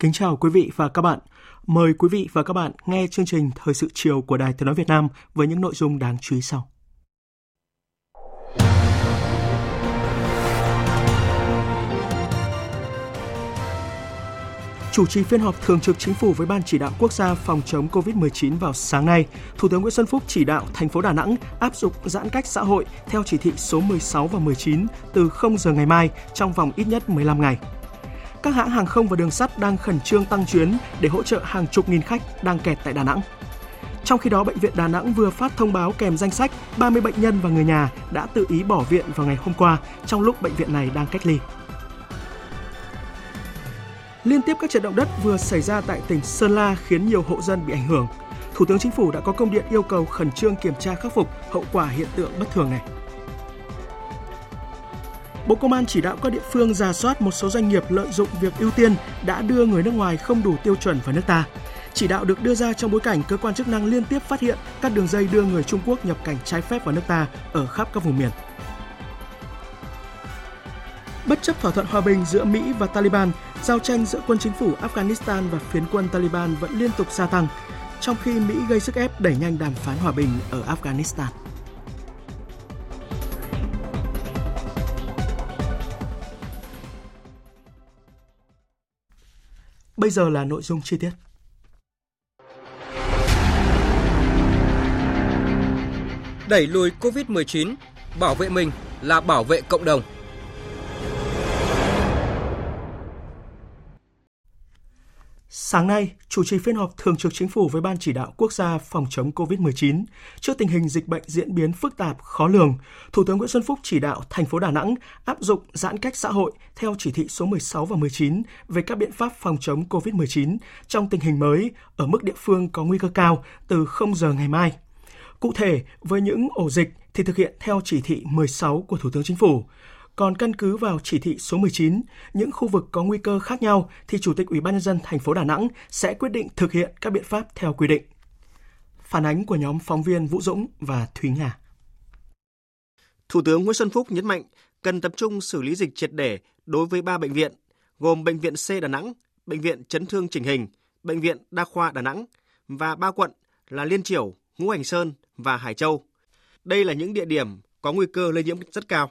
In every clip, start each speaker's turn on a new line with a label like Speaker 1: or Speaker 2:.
Speaker 1: Kính chào quý vị và các bạn. Mời quý vị và các bạn nghe chương trình Thời sự chiều của Đài Tiếng Nói Việt Nam với những nội dung đáng chú ý sau. Chủ trì phiên họp thường trực chính phủ với Ban chỉ đạo quốc gia phòng chống COVID-19 vào sáng nay, Thủ tướng Nguyễn Xuân Phúc chỉ đạo thành phố Đà Nẵng áp dụng giãn cách xã hội theo chỉ thị số 16 và 19 từ 0 giờ ngày mai trong vòng ít nhất 15 ngày các hãng hàng không và đường sắt đang khẩn trương tăng chuyến để hỗ trợ hàng chục nghìn khách đang kẹt tại Đà Nẵng. Trong khi đó, Bệnh viện Đà Nẵng vừa phát thông báo kèm danh sách 30 bệnh nhân và người nhà đã tự ý bỏ viện vào ngày hôm qua trong lúc bệnh viện này đang cách ly. Liên tiếp các trận động đất vừa xảy ra tại tỉnh Sơn La khiến nhiều hộ dân bị ảnh hưởng. Thủ tướng Chính phủ đã có công điện yêu cầu khẩn trương kiểm tra khắc phục hậu quả hiện tượng bất thường này. Bộ Công an chỉ đạo các địa phương ra soát một số doanh nghiệp lợi dụng việc ưu tiên đã đưa người nước ngoài không đủ tiêu chuẩn vào nước ta. Chỉ đạo được đưa ra trong bối cảnh cơ quan chức năng liên tiếp phát hiện các đường dây đưa người Trung Quốc nhập cảnh trái phép vào nước ta ở khắp các vùng miền. Bất chấp thỏa thuận hòa bình giữa Mỹ và Taliban, giao tranh giữa quân chính phủ Afghanistan và phiến quân Taliban vẫn liên tục gia tăng, trong khi Mỹ gây sức ép đẩy nhanh đàm phán hòa bình ở Afghanistan. Bây giờ là nội dung chi tiết.
Speaker 2: Đẩy lùi COVID-19, bảo vệ mình là bảo vệ cộng đồng.
Speaker 1: Sáng nay, chủ trì phiên họp thường trực chính phủ với Ban chỉ đạo quốc gia phòng chống COVID-19. Trước tình hình dịch bệnh diễn biến phức tạp, khó lường, Thủ tướng Nguyễn Xuân Phúc chỉ đạo thành phố Đà Nẵng áp dụng giãn cách xã hội theo chỉ thị số 16 và 19 về các biện pháp phòng chống COVID-19 trong tình hình mới ở mức địa phương có nguy cơ cao từ 0 giờ ngày mai. Cụ thể, với những ổ dịch thì thực hiện theo chỉ thị 16 của Thủ tướng Chính phủ. Còn căn cứ vào chỉ thị số 19, những khu vực có nguy cơ khác nhau thì Chủ tịch Ủy ban nhân dân thành phố Đà Nẵng sẽ quyết định thực hiện các biện pháp theo quy định. Phản ánh của nhóm phóng viên Vũ Dũng và Thúy Nga.
Speaker 3: Thủ tướng Nguyễn Xuân Phúc nhấn mạnh cần tập trung xử lý dịch triệt để đối với ba bệnh viện, gồm Bệnh viện C Đà Nẵng, Bệnh viện Chấn thương chỉnh hình, Bệnh viện Đa khoa Đà Nẵng và ba quận là Liên Triểu, Ngũ Hành Sơn và Hải Châu. Đây là những địa điểm có nguy cơ lây nhiễm rất cao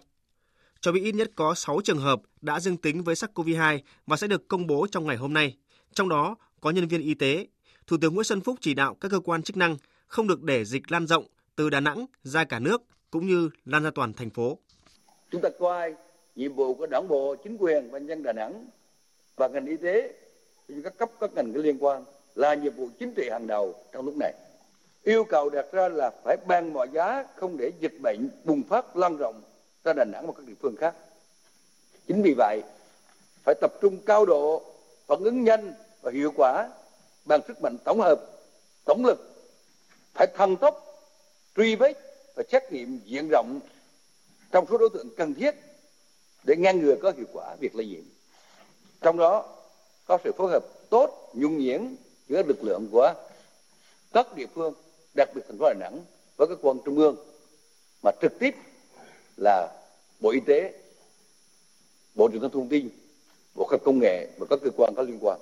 Speaker 3: cho biết ít nhất có 6 trường hợp đã dương tính với SARS-CoV-2 và sẽ được công bố trong ngày hôm nay. Trong đó có nhân viên y tế. Thủ tướng Nguyễn Xuân Phúc chỉ đạo các cơ quan chức năng không được để dịch lan rộng từ Đà Nẵng ra cả nước cũng như lan ra toàn thành phố.
Speaker 4: Chúng ta coi nhiệm vụ của đảng bộ, chính quyền và nhân Đà Nẵng và ngành y tế các cấp các ngành có liên quan là nhiệm vụ chính trị hàng đầu trong lúc này. Yêu cầu đặt ra là phải ban mọi giá không để dịch bệnh bùng phát lan rộng ra Đà Nẵng và các địa phương khác. Chính vì vậy, phải tập trung cao độ, phản ứng nhanh và hiệu quả bằng sức mạnh tổng hợp, tổng lực, phải thần tốc, truy vết và xét nghiệm diện rộng trong số đối tượng cần thiết để ngăn ngừa có hiệu quả việc lây nhiễm. Trong đó có sự phối hợp tốt, nhuần nhuyễn giữa lực lượng của các địa phương, đặc biệt thành phố Đà Nẵng với các quan trung ương mà trực tiếp là Bộ Y tế, Bộ Truyền thông Thông tin, Bộ Khoa Công nghệ và các cơ quan có liên quan.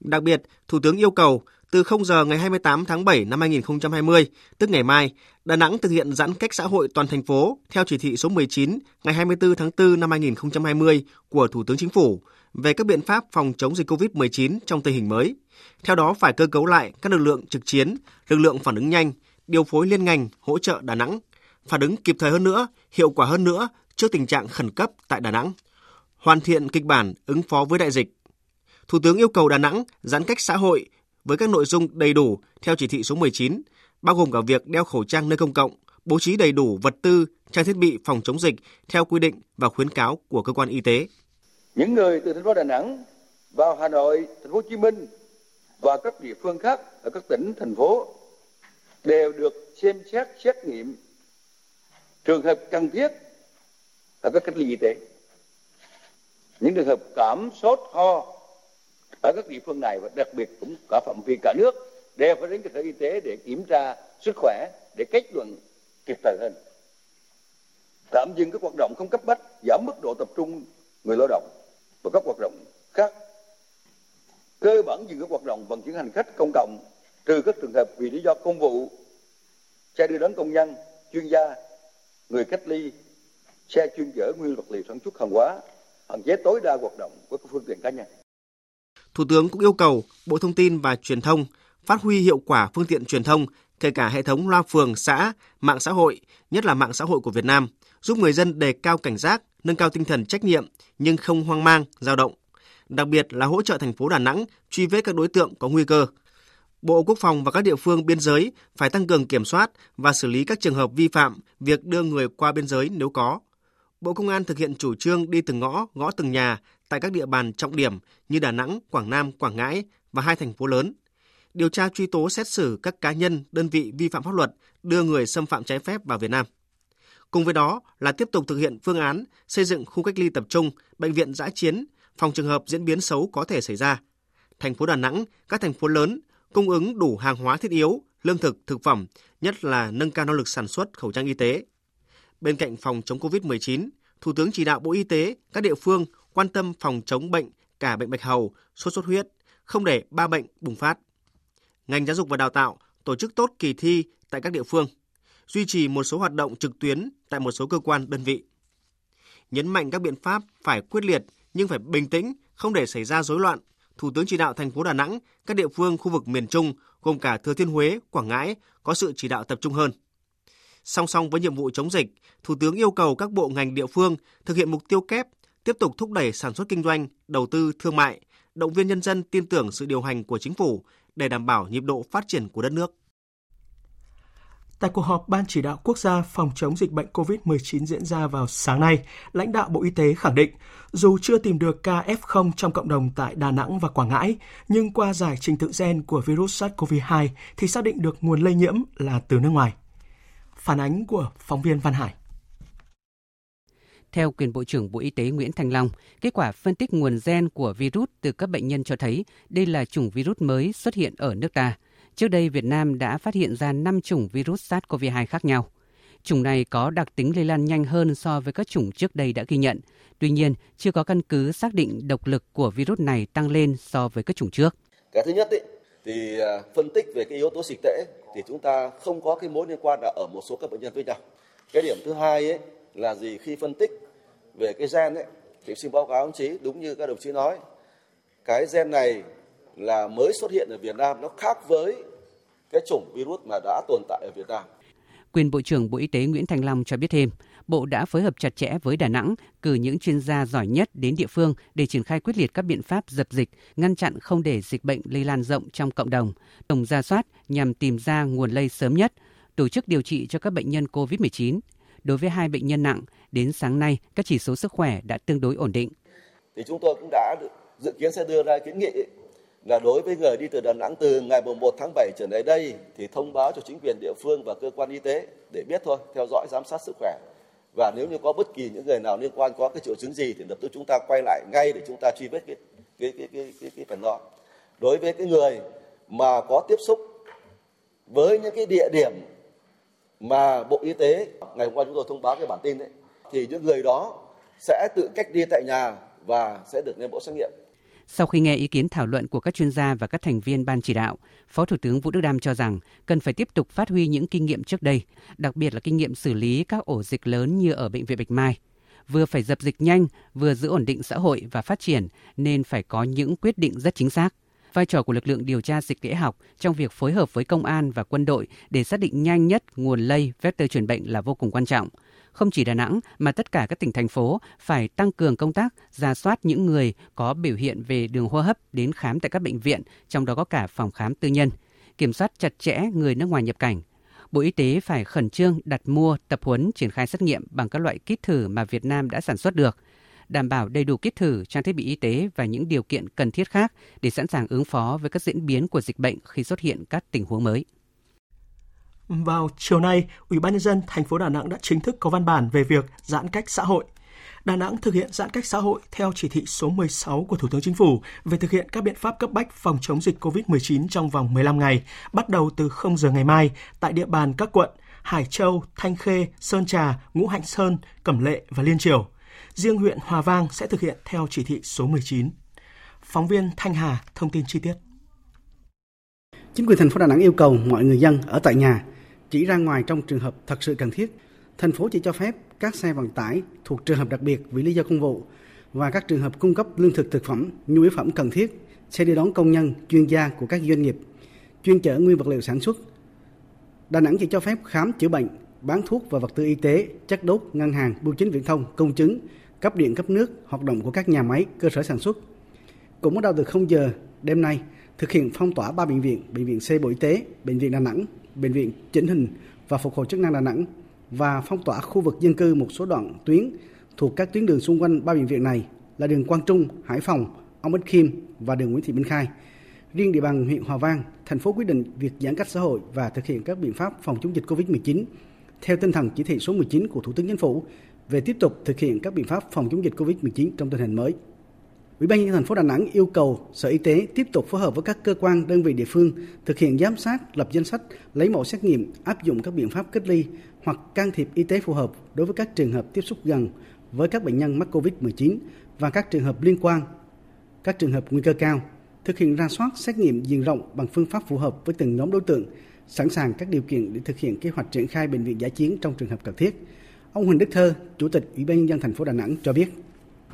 Speaker 3: Đặc biệt, Thủ tướng yêu cầu từ 0 giờ ngày 28 tháng 7 năm 2020, tức ngày mai, Đà Nẵng thực hiện giãn cách xã hội toàn thành phố theo chỉ thị số 19 ngày 24 tháng 4 năm 2020 của Thủ tướng Chính phủ về các biện pháp phòng chống dịch COVID-19 trong tình hình mới. Theo đó phải cơ cấu lại các lực lượng trực chiến, lực lượng phản ứng nhanh, điều phối liên ngành hỗ trợ Đà Nẵng phản ứng kịp thời hơn nữa, hiệu quả hơn nữa trước tình trạng khẩn cấp tại Đà Nẵng, hoàn thiện kịch bản ứng phó với đại dịch. Thủ tướng yêu cầu Đà Nẵng giãn cách xã hội với các nội dung đầy đủ theo chỉ thị số 19, bao gồm cả việc đeo khẩu trang nơi công cộng, bố trí đầy đủ vật tư, trang thiết bị phòng chống dịch theo quy định và khuyến cáo của cơ quan y tế.
Speaker 4: Những người từ thành phố Đà Nẵng vào Hà Nội, thành phố Hồ Chí Minh và các địa phương khác ở các tỉnh thành phố đều được xem xét xét nghiệm trường hợp cần thiết là các cách ly y tế. Những trường hợp cảm sốt, ho ở các địa phương này và đặc biệt cũng cả phạm vi cả nước đều phải đến cơ sở y tế để kiểm tra sức khỏe, để kết luận kịp thời hơn. Tạm dừng các hoạt động không cấp bách, giảm mức độ tập trung người lao động và các hoạt động khác. Cơ bản dừng các hoạt động vận chuyển hành khách công cộng, trừ các trường hợp vì lý do công vụ, xe đưa đón công nhân, chuyên gia người cách ly xe chuyên chở nguyên vật liệu sản xuất hàng hóa hạn chế tối đa hoạt động của các phương tiện cá nhân
Speaker 3: Thủ tướng cũng yêu cầu Bộ Thông tin và Truyền thông phát huy hiệu quả phương tiện truyền thông, kể cả hệ thống loa phường, xã, mạng xã hội, nhất là mạng xã hội của Việt Nam, giúp người dân đề cao cảnh giác, nâng cao tinh thần trách nhiệm nhưng không hoang mang, dao động. Đặc biệt là hỗ trợ thành phố Đà Nẵng truy vết các đối tượng có nguy cơ. Bộ Quốc phòng và các địa phương biên giới phải tăng cường kiểm soát và xử lý các trường hợp vi phạm việc đưa người qua biên giới nếu có. Bộ Công an thực hiện chủ trương đi từng ngõ, ngõ từng nhà tại các địa bàn trọng điểm như Đà Nẵng, Quảng Nam, Quảng Ngãi và hai thành phố lớn. Điều tra truy tố xét xử các cá nhân, đơn vị vi phạm pháp luật đưa người xâm phạm trái phép vào Việt Nam. Cùng với đó là tiếp tục thực hiện phương án xây dựng khu cách ly tập trung, bệnh viện giã chiến, phòng trường hợp diễn biến xấu có thể xảy ra. Thành phố Đà Nẵng, các thành phố lớn cung ứng đủ hàng hóa thiết yếu, lương thực, thực phẩm, nhất là nâng cao năng lực sản xuất khẩu trang y tế. Bên cạnh phòng chống COVID-19, Thủ tướng chỉ đạo Bộ Y tế, các địa phương quan tâm phòng chống bệnh cả bệnh bạch hầu, sốt xuất huyết, không để ba bệnh bùng phát. Ngành giáo dục và đào tạo tổ chức tốt kỳ thi tại các địa phương, duy trì một số hoạt động trực tuyến tại một số cơ quan đơn vị. Nhấn mạnh các biện pháp phải quyết liệt nhưng phải bình tĩnh, không để xảy ra rối loạn. Thủ tướng chỉ đạo thành phố Đà Nẵng, các địa phương khu vực miền Trung gồm cả Thừa Thiên Huế, Quảng Ngãi có sự chỉ đạo tập trung hơn. Song song với nhiệm vụ chống dịch, Thủ tướng yêu cầu các bộ ngành địa phương thực hiện mục tiêu kép, tiếp tục thúc đẩy sản xuất kinh doanh, đầu tư thương mại, động viên nhân dân tin tưởng sự điều hành của chính phủ để đảm bảo nhịp độ phát triển của đất nước.
Speaker 1: Tại cuộc họp Ban chỉ đạo quốc gia phòng chống dịch bệnh COVID-19 diễn ra vào sáng nay, lãnh đạo Bộ Y tế khẳng định, dù chưa tìm được ca F0 trong cộng đồng tại Đà Nẵng và Quảng Ngãi, nhưng qua giải trình tự gen của virus SARS-CoV-2 thì xác định được nguồn lây nhiễm là từ nước ngoài. Phản ánh của phóng viên Văn Hải.
Speaker 5: Theo quyền Bộ trưởng Bộ Y tế Nguyễn Thành Long, kết quả phân tích nguồn gen của virus từ các bệnh nhân cho thấy đây là chủng virus mới xuất hiện ở nước ta. Trước đây, Việt Nam đã phát hiện ra 5 chủng virus SARS-CoV-2 khác nhau. Chủng này có đặc tính lây lan nhanh hơn so với các chủng trước đây đã ghi nhận. Tuy nhiên, chưa có căn cứ xác định độc lực của virus này tăng lên so với các chủng trước.
Speaker 6: Cái thứ nhất ý, thì à, phân tích về cái yếu tố dịch tễ thì chúng ta không có cái mối liên quan là ở một số các bệnh nhân với nhau. Cái điểm thứ hai ấy là gì khi phân tích về cái gen ấy thì xin báo cáo đồng chí đúng như các đồng chí nói cái gen này là mới xuất hiện ở Việt Nam nó khác với cái chủng virus mà đã tồn tại ở Việt Nam.
Speaker 5: Quyền Bộ trưởng Bộ Y tế Nguyễn Thành Long cho biết thêm, Bộ đã phối hợp chặt chẽ với Đà Nẵng, cử những chuyên gia giỏi nhất đến địa phương để triển khai quyết liệt các biện pháp dập dịch, ngăn chặn không để dịch bệnh lây lan rộng trong cộng đồng, tổng ra soát nhằm tìm ra nguồn lây sớm nhất, tổ chức điều trị cho các bệnh nhân COVID-19. Đối với hai bệnh nhân nặng, đến sáng nay các chỉ số sức khỏe đã tương đối ổn định.
Speaker 6: Thì chúng tôi cũng đã dự kiến sẽ đưa ra kiến nghị là đối với người đi từ Đà Nẵng từ ngày 1 tháng 7 trở lại đây thì thông báo cho chính quyền địa phương và cơ quan y tế để biết thôi, theo dõi giám sát sức khỏe. Và nếu như có bất kỳ những người nào liên quan có cái triệu chứng gì thì lập tức chúng ta quay lại ngay để chúng ta truy vết cái cái cái cái cái, cái phần đó. Đối với cái người mà có tiếp xúc với những cái địa điểm mà Bộ Y tế ngày hôm qua chúng tôi thông báo cái bản tin đấy thì những người đó sẽ tự cách ly tại nhà và sẽ được lấy mẫu xét nghiệm.
Speaker 5: Sau khi nghe ý kiến thảo luận của các chuyên gia và các thành viên ban chỉ đạo, Phó Thủ tướng Vũ Đức Đam cho rằng cần phải tiếp tục phát huy những kinh nghiệm trước đây, đặc biệt là kinh nghiệm xử lý các ổ dịch lớn như ở bệnh viện Bạch Mai. Vừa phải dập dịch nhanh, vừa giữ ổn định xã hội và phát triển nên phải có những quyết định rất chính xác. Vai trò của lực lượng điều tra dịch tễ học trong việc phối hợp với công an và quân đội để xác định nhanh nhất nguồn lây vector truyền bệnh là vô cùng quan trọng không chỉ Đà Nẵng mà tất cả các tỉnh thành phố phải tăng cường công tác ra soát những người có biểu hiện về đường hô hấp đến khám tại các bệnh viện, trong đó có cả phòng khám tư nhân, kiểm soát chặt chẽ người nước ngoài nhập cảnh. Bộ Y tế phải khẩn trương đặt mua, tập huấn, triển khai xét nghiệm bằng các loại kit thử mà Việt Nam đã sản xuất được – đảm bảo đầy đủ kit thử, trang thiết bị y tế và những điều kiện cần thiết khác để sẵn sàng ứng phó với các diễn biến của dịch bệnh khi xuất hiện các tình huống mới.
Speaker 1: Vào chiều nay, Ủy ban nhân dân thành phố Đà Nẵng đã chính thức có văn bản về việc giãn cách xã hội. Đà Nẵng thực hiện giãn cách xã hội theo chỉ thị số 16 của Thủ tướng Chính phủ về thực hiện các biện pháp cấp bách phòng chống dịch COVID-19 trong vòng 15 ngày, bắt đầu từ 0 giờ ngày mai tại địa bàn các quận Hải Châu, Thanh Khê, Sơn Trà, Ngũ Hạnh Sơn, Cẩm Lệ và Liên Triều. Riêng huyện Hòa Vang sẽ thực hiện theo chỉ thị số 19. Phóng viên Thanh Hà thông tin chi tiết.
Speaker 7: Chính quyền thành phố Đà Nẵng yêu cầu mọi người dân ở tại nhà chỉ ra ngoài trong trường hợp thật sự cần thiết. Thành phố chỉ cho phép các xe vận tải thuộc trường hợp đặc biệt vì lý do công vụ và các trường hợp cung cấp lương thực thực phẩm, nhu yếu phẩm cần thiết sẽ đi đón công nhân, chuyên gia của các doanh nghiệp chuyên chở nguyên vật liệu sản xuất. Đà Nẵng chỉ cho phép khám chữa bệnh, bán thuốc và vật tư y tế, chất đốt, ngân hàng, bưu chính viễn thông, công chứng, cấp điện cấp nước, hoạt động của các nhà máy, cơ sở sản xuất. Cũng bắt đầu từ 0 giờ đêm nay, thực hiện phong tỏa ba bệnh viện, bệnh viện C Bộ Y tế, bệnh viện Đà Nẵng, bệnh viện chỉnh hình và phục hồi chức năng Đà Nẵng và phong tỏa khu vực dân cư một số đoạn tuyến thuộc các tuyến đường xung quanh ba bệnh viện này là đường Quang Trung, Hải Phòng, Ông Ích Khiêm và đường Nguyễn Thị Minh Khai. Riêng địa bàn huyện Hòa Vang, thành phố quyết định việc giãn cách xã hội và thực hiện các biện pháp phòng chống dịch COVID-19 theo tinh thần chỉ thị số 19 của Thủ tướng Chính phủ về tiếp tục thực hiện các biện pháp phòng chống dịch COVID-19 trong tình hình mới. Ủy ban nhân dân thành phố Đà Nẵng yêu cầu Sở Y tế tiếp tục phối hợp với các cơ quan đơn vị địa phương thực hiện giám sát, lập danh sách, lấy mẫu xét nghiệm, áp dụng các biện pháp cách ly hoặc can thiệp y tế phù hợp đối với các trường hợp tiếp xúc gần với các bệnh nhân mắc COVID-19 và các trường hợp liên quan, các trường hợp nguy cơ cao, thực hiện ra soát xét nghiệm diện rộng bằng phương pháp phù hợp với từng nhóm đối tượng, sẵn sàng các điều kiện để thực hiện kế hoạch triển khai bệnh viện giả chiến trong trường hợp cần thiết. Ông Huỳnh Đức Thơ, Chủ tịch Ủy ban nhân dân thành phố Đà Nẵng cho biết.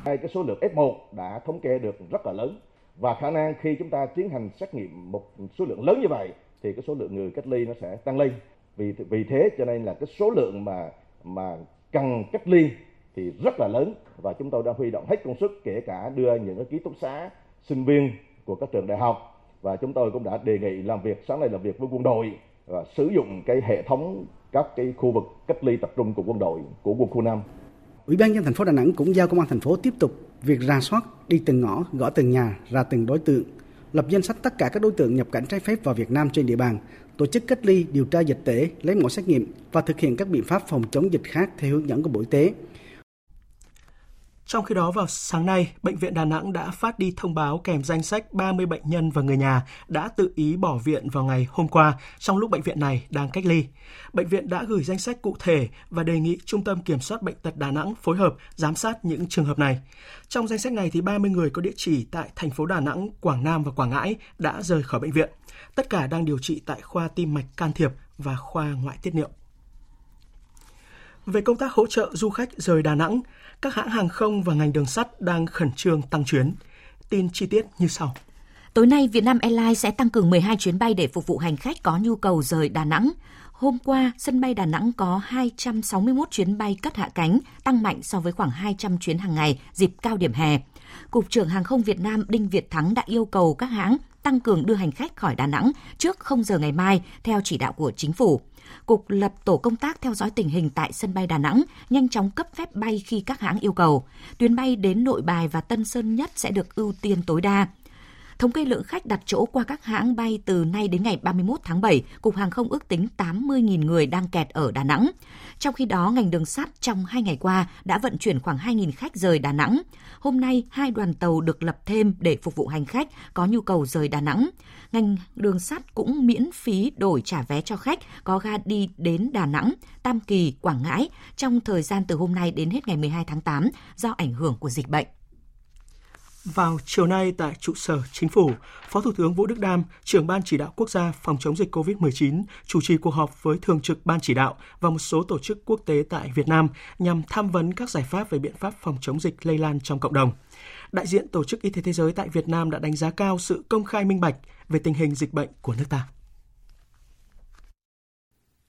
Speaker 8: Cái số lượng F1 đã thống kê được rất là lớn và khả năng khi chúng ta tiến hành xét nghiệm một số lượng lớn như vậy, thì cái số lượng người cách ly nó sẽ tăng lên. Vì vì thế cho nên là cái số lượng mà mà cần cách ly thì rất là lớn và chúng tôi đã huy động hết công suất kể cả đưa những cái ký túc xá sinh viên của các trường đại học và chúng tôi cũng đã đề nghị làm việc, sáng nay làm việc với quân đội, và sử dụng cái hệ thống các cái khu vực cách ly tập trung của quân đội, của quân khu 5.
Speaker 7: Ủy ban nhân thành phố Đà Nẵng cũng giao công an thành phố tiếp tục việc ra soát đi từng ngõ, gõ từng nhà, ra từng đối tượng, lập danh sách tất cả các đối tượng nhập cảnh trái phép vào Việt Nam trên địa bàn, tổ chức cách ly, điều tra dịch tễ, lấy mẫu xét nghiệm và thực hiện các biện pháp phòng chống dịch khác theo hướng dẫn của Bộ Y tế.
Speaker 1: Trong khi đó vào sáng nay, Bệnh viện Đà Nẵng đã phát đi thông báo kèm danh sách 30 bệnh nhân và người nhà đã tự ý bỏ viện vào ngày hôm qua trong lúc bệnh viện này đang cách ly. Bệnh viện đã gửi danh sách cụ thể và đề nghị Trung tâm Kiểm soát Bệnh tật Đà Nẵng phối hợp giám sát những trường hợp này. Trong danh sách này thì 30 người có địa chỉ tại thành phố Đà Nẵng, Quảng Nam và Quảng Ngãi đã rời khỏi bệnh viện. Tất cả đang điều trị tại khoa tim mạch can thiệp và khoa ngoại tiết niệu. Về công tác hỗ trợ du khách rời Đà Nẵng, các hãng hàng không và ngành đường sắt đang khẩn trương tăng chuyến. Tin chi tiết như sau.
Speaker 9: Tối nay, Vietnam Airlines sẽ tăng cường 12 chuyến bay để phục vụ hành khách có nhu cầu rời Đà Nẵng. Hôm qua, sân bay Đà Nẵng có 261 chuyến bay cất hạ cánh, tăng mạnh so với khoảng 200 chuyến hàng ngày dịp cao điểm hè. Cục trưởng Hàng không Việt Nam Đinh Việt Thắng đã yêu cầu các hãng tăng cường đưa hành khách khỏi Đà Nẵng trước 0 giờ ngày mai theo chỉ đạo của chính phủ. Cục lập tổ công tác theo dõi tình hình tại sân bay Đà Nẵng, nhanh chóng cấp phép bay khi các hãng yêu cầu. Tuyến bay đến Nội Bài và Tân Sơn Nhất sẽ được ưu tiên tối đa. Thống kê lượng khách đặt chỗ qua các hãng bay từ nay đến ngày 31 tháng 7, Cục Hàng không ước tính 80.000 người đang kẹt ở Đà Nẵng. Trong khi đó, ngành đường sắt trong hai ngày qua đã vận chuyển khoảng 2.000 khách rời Đà Nẵng. Hôm nay, hai đoàn tàu được lập thêm để phục vụ hành khách có nhu cầu rời Đà Nẵng. Ngành đường sắt cũng miễn phí đổi trả vé cho khách có ga đi đến Đà Nẵng, Tam Kỳ, Quảng Ngãi trong thời gian từ hôm nay đến hết ngày 12 tháng 8 do ảnh hưởng của dịch bệnh.
Speaker 1: Vào chiều nay tại trụ sở Chính phủ, Phó Thủ tướng Vũ Đức Đam, trưởng Ban chỉ đạo quốc gia phòng chống dịch COVID-19, chủ trì cuộc họp với Thường trực Ban chỉ đạo và một số tổ chức quốc tế tại Việt Nam nhằm tham vấn các giải pháp về biện pháp phòng chống dịch lây lan trong cộng đồng. Đại diện Tổ chức Y tế Thế giới tại Việt Nam đã đánh giá cao sự công khai minh bạch về tình hình dịch bệnh của nước ta.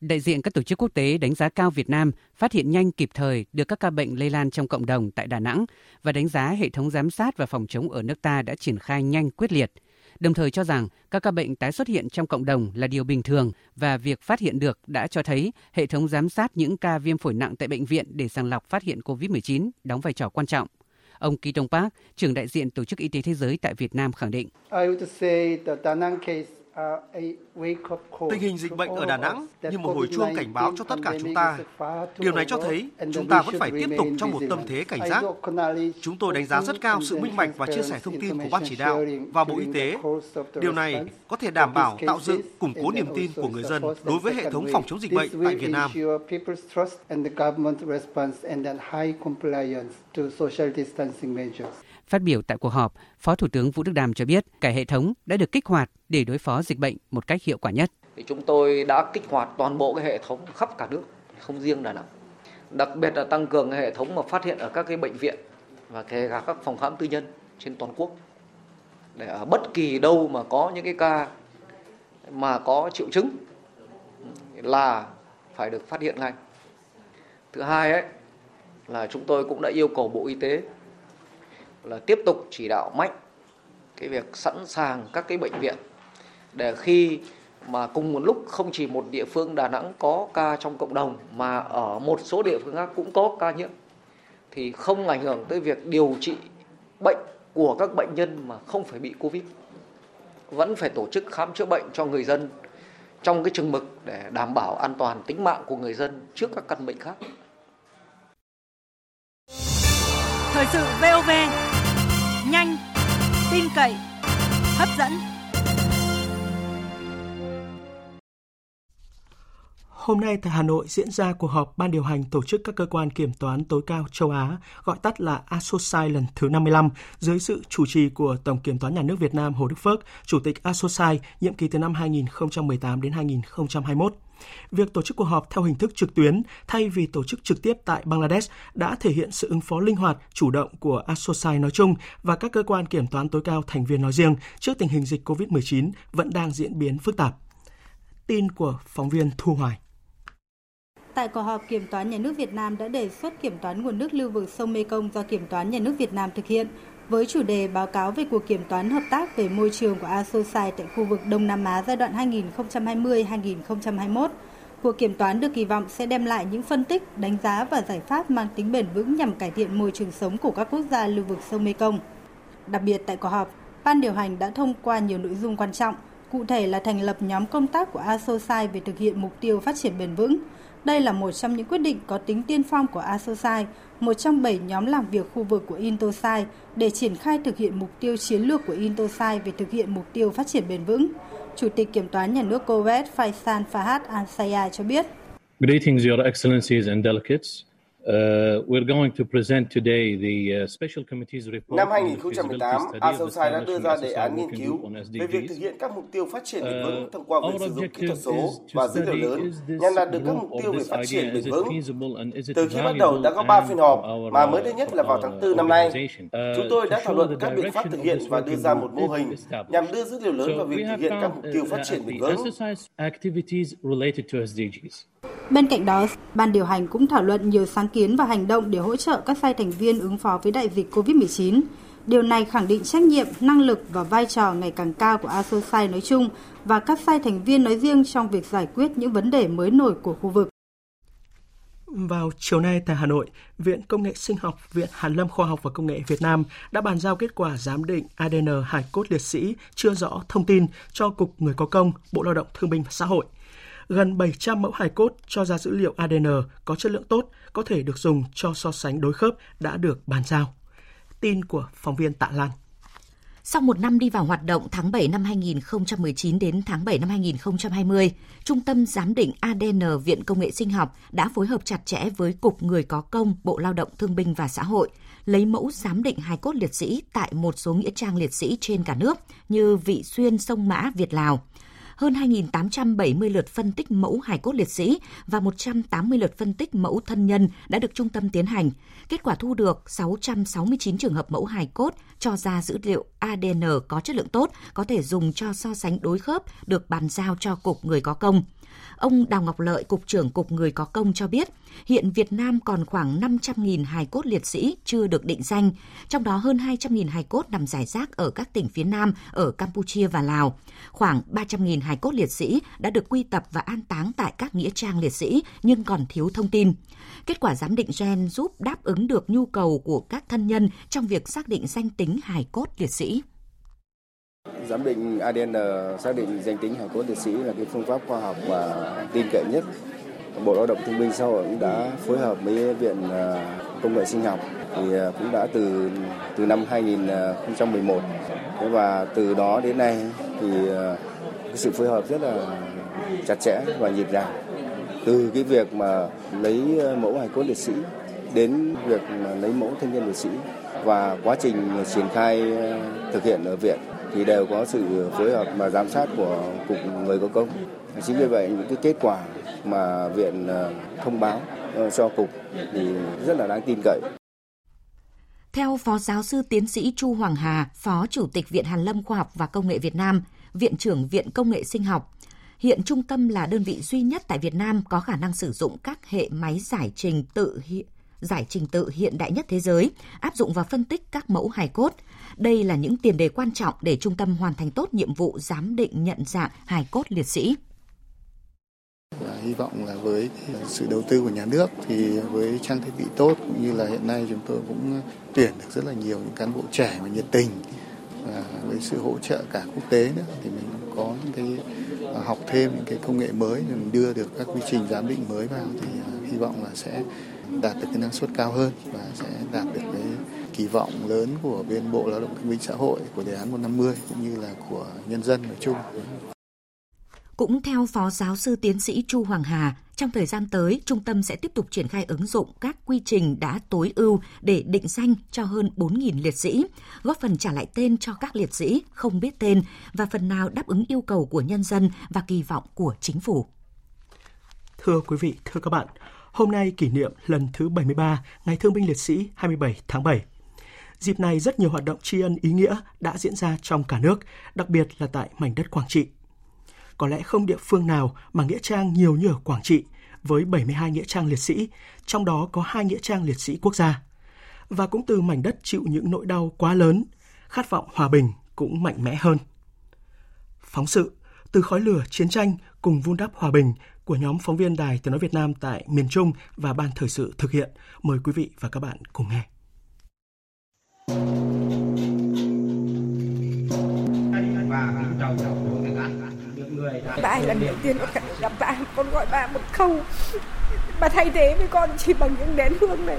Speaker 5: Đại diện các tổ chức quốc tế đánh giá cao Việt Nam phát hiện nhanh kịp thời được các ca bệnh lây lan trong cộng đồng tại Đà Nẵng và đánh giá hệ thống giám sát và phòng chống ở nước ta đã triển khai nhanh quyết liệt. Đồng thời cho rằng các ca bệnh tái xuất hiện trong cộng đồng là điều bình thường và việc phát hiện được đã cho thấy hệ thống giám sát những ca viêm phổi nặng tại bệnh viện để sàng lọc phát hiện COVID-19 đóng vai trò quan trọng. Ông Kỳ Tông Park, trưởng đại diện Tổ chức Y tế Thế giới tại Việt Nam khẳng định.
Speaker 3: Tình hình dịch bệnh ở Đà Nẵng như một hồi chuông cảnh báo cho tất cả chúng ta. Điều này cho thấy chúng ta vẫn phải tiếp tục trong một tâm thế cảnh giác. Chúng tôi đánh giá rất cao sự minh bạch và chia sẻ thông tin của Ban chỉ đạo và Bộ Y tế. Điều này có thể đảm bảo tạo dựng, củng cố niềm tin của người dân đối với hệ thống phòng chống dịch bệnh tại Việt Nam.
Speaker 5: Phát biểu tại cuộc họp, Phó Thủ tướng Vũ Đức Đam cho biết cả hệ thống đã được kích hoạt để đối phó dịch bệnh một cách hiệu quả nhất.
Speaker 10: Thì chúng tôi đã kích hoạt toàn bộ cái hệ thống khắp cả nước, không riêng Đà Nẵng. Đặc biệt là tăng cường cái hệ thống mà phát hiện ở các cái bệnh viện và kể cả các phòng khám tư nhân trên toàn quốc. Để ở bất kỳ đâu mà có những cái ca mà có triệu chứng là phải được phát hiện ngay. Thứ hai ấy là chúng tôi cũng đã yêu cầu Bộ Y tế là tiếp tục chỉ đạo mạnh cái việc sẵn sàng các cái bệnh viện để khi mà cùng một lúc không chỉ một địa phương Đà Nẵng có ca trong cộng đồng mà ở một số địa phương khác cũng có ca nhiễm, thì không ảnh hưởng tới việc điều trị bệnh của các bệnh nhân mà không phải bị Covid. Vẫn phải tổ chức khám chữa bệnh cho người dân trong cái chừng mực để đảm bảo an toàn tính mạng của người dân trước các căn bệnh khác.
Speaker 11: Thời sự VOV nhanh, tin cậy, hấp dẫn.
Speaker 1: Hôm nay tại Hà Nội diễn ra cuộc họp Ban điều hành tổ chức các cơ quan kiểm toán tối cao châu Á, gọi tắt là ASOSAI lần thứ 55, dưới sự chủ trì của Tổng Kiểm toán Nhà nước Việt Nam Hồ Đức Phước, Chủ tịch ASOSAI, nhiệm kỳ từ năm 2018 đến 2021. Việc tổ chức cuộc họp theo hình thức trực tuyến thay vì tổ chức trực tiếp tại Bangladesh đã thể hiện sự ứng phó linh hoạt, chủ động của ASOSAI nói chung và các cơ quan kiểm toán tối cao thành viên nói riêng trước tình hình dịch COVID-19 vẫn đang diễn biến phức tạp. Tin của phóng viên Thu Hoài.
Speaker 12: Tại cuộc họp, Kiểm toán Nhà nước Việt Nam đã đề xuất kiểm toán nguồn nước lưu vực sông Mekong do Kiểm toán Nhà nước Việt Nam thực hiện với chủ đề báo cáo về cuộc kiểm toán hợp tác về môi trường của ASOSAI tại khu vực Đông Nam Á giai đoạn 2020-2021. Cuộc kiểm toán được kỳ vọng sẽ đem lại những phân tích, đánh giá và giải pháp mang tính bền vững nhằm cải thiện môi trường sống của các quốc gia lưu vực sông Mekong. Đặc biệt tại cuộc họp, Ban điều hành đã thông qua nhiều nội dung quan trọng, cụ thể là thành lập nhóm công tác của ASOSAI về thực hiện mục tiêu phát triển bền vững. Đây là một trong những quyết định có tính tiên phong của ASOSAI, một trong bảy nhóm làm việc khu vực của Intosai để triển khai thực hiện mục tiêu chiến lược của Intosai về thực hiện mục tiêu phát triển bền vững. Chủ tịch Kiểm toán Nhà nước Kuwait Faisal Fahad Al-Sayed cho biết.
Speaker 13: Greetings, Your Excellencies and delegates. Uh, we're going to present today the uh, Special Committee's report
Speaker 14: Năm 2018, ASOSAI đã đưa ra đề án nghiên cứu về việc thực hiện các mục tiêu phát triển bền vững thông qua việc sử dụng kỹ thuật số và dữ liệu lớn nhằm đạt được các mục tiêu về phát triển bền vững. Từ khi bắt đầu đã có 3 phiên họp mà mới đây nhất là vào tháng 4 năm nay. Chúng tôi đã thảo luận các biện pháp thực hiện và đưa ra một mô hình nhằm đưa dữ liệu lớn vào việc thực hiện các mục tiêu phát triển bền vững.
Speaker 12: Bên cạnh đó, ban điều hành cũng thảo luận nhiều sáng kiến và hành động để hỗ trợ các sai thành viên ứng phó với đại dịch COVID-19. Điều này khẳng định trách nhiệm, năng lực và vai trò ngày càng cao của ASOSAI nói chung và các sai thành viên nói riêng trong việc giải quyết những vấn đề mới nổi của khu vực.
Speaker 1: Vào chiều nay tại Hà Nội, Viện Công nghệ Sinh học, Viện Hàn lâm Khoa học và Công nghệ Việt Nam đã bàn giao kết quả giám định ADN hài cốt liệt sĩ chưa rõ thông tin cho Cục Người có công, Bộ Lao động Thương binh và Xã hội gần 700 mẫu hài cốt cho ra dữ liệu ADN có chất lượng tốt, có thể được dùng cho so sánh đối khớp đã được bàn giao. Tin của phóng viên Tạ Lan.
Speaker 9: Sau một năm đi vào hoạt động tháng 7 năm 2019 đến tháng 7 năm 2020, Trung tâm Giám định ADN Viện Công nghệ Sinh học đã phối hợp chặt chẽ với Cục Người có công Bộ Lao động Thương binh và Xã hội, lấy mẫu giám định hài cốt liệt sĩ tại một số nghĩa trang liệt sĩ trên cả nước như Vị Xuyên, Sông Mã, Việt Lào – hơn 2.870 lượt phân tích mẫu hài cốt liệt sĩ và 180 lượt phân tích mẫu thân nhân đã được trung tâm tiến hành. Kết quả thu được 669 trường hợp mẫu hài cốt cho ra dữ liệu ADN có chất lượng tốt, có thể dùng cho so sánh đối khớp được bàn giao cho Cục Người có công. Ông Đào Ngọc Lợi, Cục trưởng Cục Người có công cho biết, hiện Việt Nam còn khoảng 500.000 hài cốt liệt sĩ chưa được định danh, trong đó hơn 200.000 hài cốt nằm rải rác ở các tỉnh phía Nam, ở Campuchia và Lào. Khoảng 300.000 hài cốt liệt sĩ đã được quy tập và an táng tại các nghĩa trang liệt sĩ nhưng còn thiếu thông tin. Kết quả giám định gen giúp đáp ứng được nhu cầu của các thân nhân trong việc xác định danh tính hài cốt liệt sĩ.
Speaker 15: Giám định ADN xác định danh tính hải cốt liệt sĩ là cái phương pháp khoa học và tin cậy nhất. Bộ Lao động Thương binh Xã hội cũng đã phối hợp với Viện à, Công nghệ Sinh học thì à, cũng đã từ từ năm 2011 và từ đó đến nay thì à, cái sự phối hợp rất là chặt chẽ và nhịp nhàng từ cái việc mà lấy mẫu hải cốt liệt sĩ đến việc mà lấy mẫu thân nhân liệt sĩ và quá trình triển khai thực hiện ở viện thì đều có sự phối hợp và giám sát của cục người có công. Chính vì vậy những cái kết quả mà viện ờ, thông báo ờ, cho cục thì rất là đáng tin cậy.
Speaker 9: Theo Phó Giáo sư Tiến sĩ Chu Hoàng Hà, Phó Chủ tịch Viện Hàn Lâm Khoa học và Công nghệ Việt Nam, Viện trưởng Viện Công nghệ Sinh học, hiện trung tâm là đơn vị duy nhất tại Việt Nam có khả năng sử dụng các hệ máy giải trình tự hiện giải trình tự hiện đại nhất thế giới, áp dụng và phân tích các mẫu hài cốt. Đây là những tiền đề quan trọng để trung tâm hoàn thành tốt nhiệm vụ giám định nhận dạng hài cốt liệt sĩ.
Speaker 16: Và hy vọng là với sự đầu tư của nhà nước thì với trang thiết bị tốt cũng như là hiện nay chúng tôi cũng tuyển được rất là nhiều những cán bộ trẻ và nhiệt tình và với sự hỗ trợ cả quốc tế nữa thì mình có những cái à, học thêm những cái công nghệ mới, mình đưa được các quy trình giám định mới vào thì à, hy vọng là sẽ đạt được cái năng suất cao hơn và sẽ đạt được cái kỳ vọng lớn của bên Bộ Lao động Thương binh Xã hội của đề án 150 cũng như là của nhân dân nói chung.
Speaker 9: Cũng theo Phó Giáo sư Tiến sĩ Chu Hoàng Hà, trong thời gian tới, trung tâm sẽ tiếp tục triển khai ứng dụng các quy trình đã tối ưu để định danh cho hơn 4.000 liệt sĩ, góp phần trả lại tên cho các liệt sĩ không biết tên và phần nào đáp ứng yêu cầu của nhân dân và kỳ vọng của chính phủ.
Speaker 1: Thưa quý vị, thưa các bạn, Hôm nay kỷ niệm lần thứ 73 Ngày Thương binh Liệt sĩ 27 tháng 7. Dịp này rất nhiều hoạt động tri ân ý nghĩa đã diễn ra trong cả nước, đặc biệt là tại mảnh đất Quảng Trị. Có lẽ không địa phương nào mà nghĩa trang nhiều như ở Quảng Trị, với 72 nghĩa trang liệt sĩ, trong đó có hai nghĩa trang liệt sĩ quốc gia. Và cũng từ mảnh đất chịu những nỗi đau quá lớn, khát vọng hòa bình cũng mạnh mẽ hơn. Phóng sự từ khói lửa chiến tranh cùng vun đắp hòa bình của nhóm phóng viên Đài Tiếng Nói Việt Nam tại miền Trung và Ban Thời sự thực hiện. Mời quý vị và các bạn cùng nghe.
Speaker 17: Ba lần đầu tiên con gặp ba, con gọi ba một câu. Bà thay thế với con chỉ bằng những nén hương này.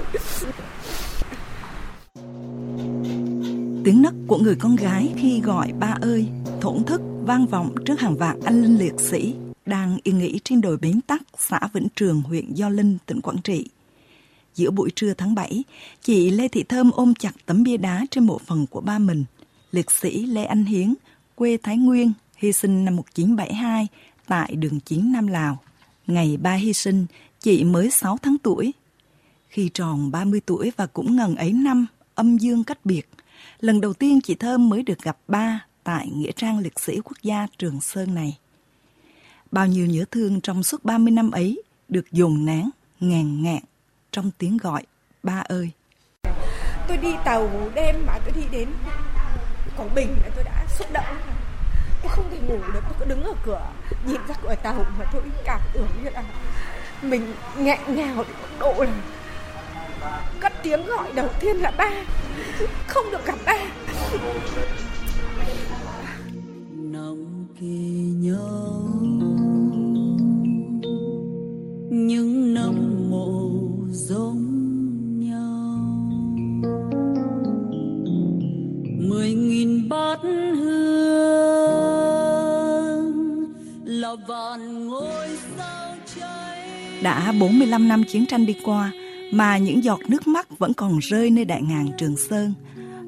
Speaker 18: Tiếng nấc của người con gái khi gọi ba ơi, thổn thức vang vọng trước hàng vạn anh linh liệt sĩ đang yên nghỉ trên đồi Bến Tắc, xã Vĩnh Trường, huyện Gio Linh, tỉnh Quảng Trị. Giữa buổi trưa tháng 7, chị Lê Thị Thơm ôm chặt tấm bia đá trên mộ phần của ba mình, liệt sĩ Lê Anh Hiến, quê Thái Nguyên, hy sinh năm 1972 tại đường chiến Nam Lào. Ngày ba hy sinh, chị mới 6 tháng tuổi. Khi tròn 30 tuổi và cũng ngần ấy năm, âm dương cách biệt, lần đầu tiên chị Thơm mới được gặp ba tại Nghĩa trang Liệt sĩ Quốc gia Trường Sơn này. Bao nhiêu nhớ thương trong suốt 30 năm ấy được dồn nén, ngàn ngạn trong tiếng gọi ba ơi.
Speaker 17: Tôi đi tàu đêm mà tôi đi đến Quảng Bình là tôi đã xúc động. Tôi không thể ngủ được, tôi cứ đứng ở cửa nhìn ra cửa tàu mà tôi cảm tưởng như là mình nghẹn ngào đến độ là cất tiếng gọi đầu tiên là ba không được gặp ba
Speaker 18: nồng kỳ nhau những năm giống nhau mười nghìn bát hương là vạn ngôi sao cháy đã 45 năm chiến tranh đi qua mà những giọt nước mắt vẫn còn rơi nơi đại ngàn Trường Sơn.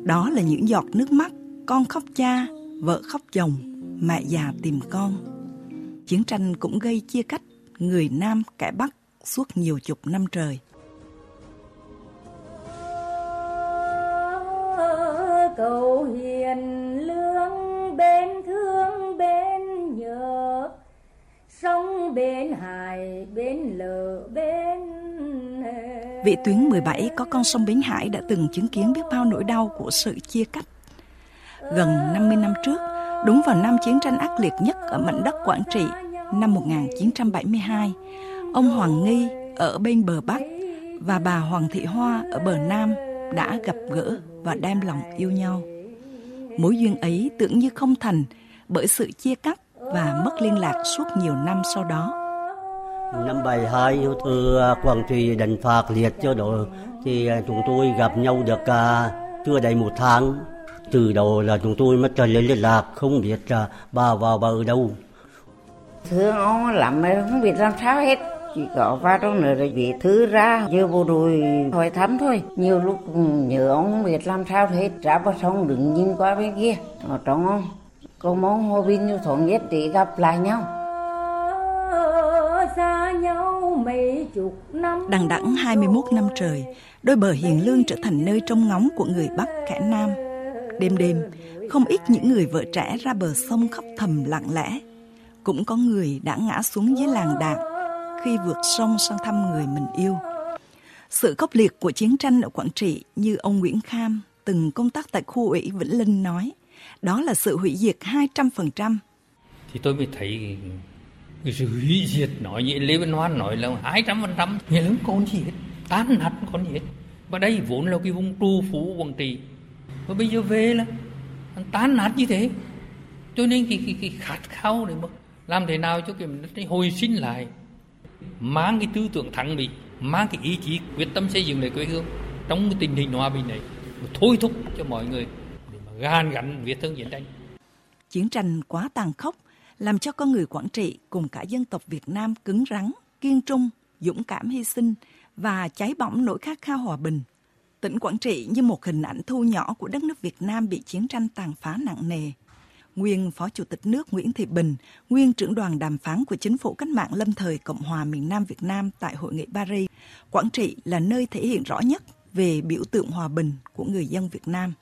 Speaker 18: Đó là những giọt nước mắt con khóc cha, vợ khóc chồng, mẹ già tìm con. Chiến tranh cũng gây chia cách người Nam kẻ Bắc suốt nhiều chục năm trời.
Speaker 19: Cầu hiền lương bên thương bên nhớ. Sông bên hải bên lờ bên
Speaker 18: Vị tuyến 17 có con sông Bến Hải đã từng chứng kiến biết bao nỗi đau của sự chia cắt. Gần 50 năm trước, đúng vào năm chiến tranh ác liệt nhất ở mảnh đất Quảng Trị năm 1972, ông Hoàng Nghi ở bên bờ Bắc và bà Hoàng Thị Hoa ở bờ Nam đã gặp gỡ và đem lòng yêu nhau. Mối duyên ấy tưởng như không thành bởi sự chia cắt và mất liên lạc suốt nhiều năm sau đó.
Speaker 20: Năm 72 từ Quảng Trị đánh phạt liệt cho đó thì chúng tôi gặp nhau được chưa đầy một tháng. Từ đầu là chúng tôi mất liên lạc, không biết bà vào bà ở đâu.
Speaker 21: Thương ông lắm không biết làm sao hết chỉ có vào trong nữa rồi bị thứ ra như bộ đội hỏi thăm thôi nhiều lúc nhớ ông biết làm sao hết ra vào sông đứng nhìn qua bên kia ở trong ông cầu mong hô binh như thống nhất để gặp lại nhau
Speaker 19: xa nhau mấy chục năm
Speaker 18: Đằng đẵng 21 năm trời, đôi bờ hiền lương trở thành nơi trông ngóng của người Bắc kẻ Nam. Đêm đêm, không ít những người vợ trẻ ra bờ sông khóc thầm lặng lẽ. Cũng có người đã ngã xuống dưới làng đạn khi vượt sông sang thăm người mình yêu. Sự khốc liệt của chiến tranh ở Quảng Trị như ông Nguyễn Kham từng công tác tại khu ủy Vĩnh Linh nói, đó là sự hủy diệt 200%.
Speaker 22: Thì tôi mới thấy cái sự hủy diệt nói như Lê Văn Hoan nói là 200% nghĩa là không còn gì hết, tan nát còn gì hết. Và đây vốn là cái vùng trù phú Quảng Trị. Và bây giờ về là tán nát như thế. Cho nên cái, cái, cái khát khao để mà làm thế nào cho cái đất hồi sinh lại mang cái tư tưởng thắng bị mang cái ý chí quyết tâm xây dựng lại quê hương trong cái tình hình hòa bình này thôi thúc cho mọi người để mà gan gắn viết thương chiến tranh
Speaker 18: chiến tranh quá tàn khốc làm cho con người Quảng Trị cùng cả dân tộc Việt Nam cứng rắn, kiên trung, dũng cảm hy sinh và cháy bỏng nỗi khát khao hòa bình. Tỉnh Quảng Trị như một hình ảnh thu nhỏ của đất nước Việt Nam bị chiến tranh tàn phá nặng nề nguyên Phó Chủ tịch nước Nguyễn Thị Bình, nguyên trưởng đoàn đàm phán của Chính phủ cách mạng lâm thời Cộng hòa miền Nam Việt Nam tại Hội nghị Paris, Quảng Trị là nơi thể hiện rõ nhất về biểu tượng hòa bình của người dân Việt Nam.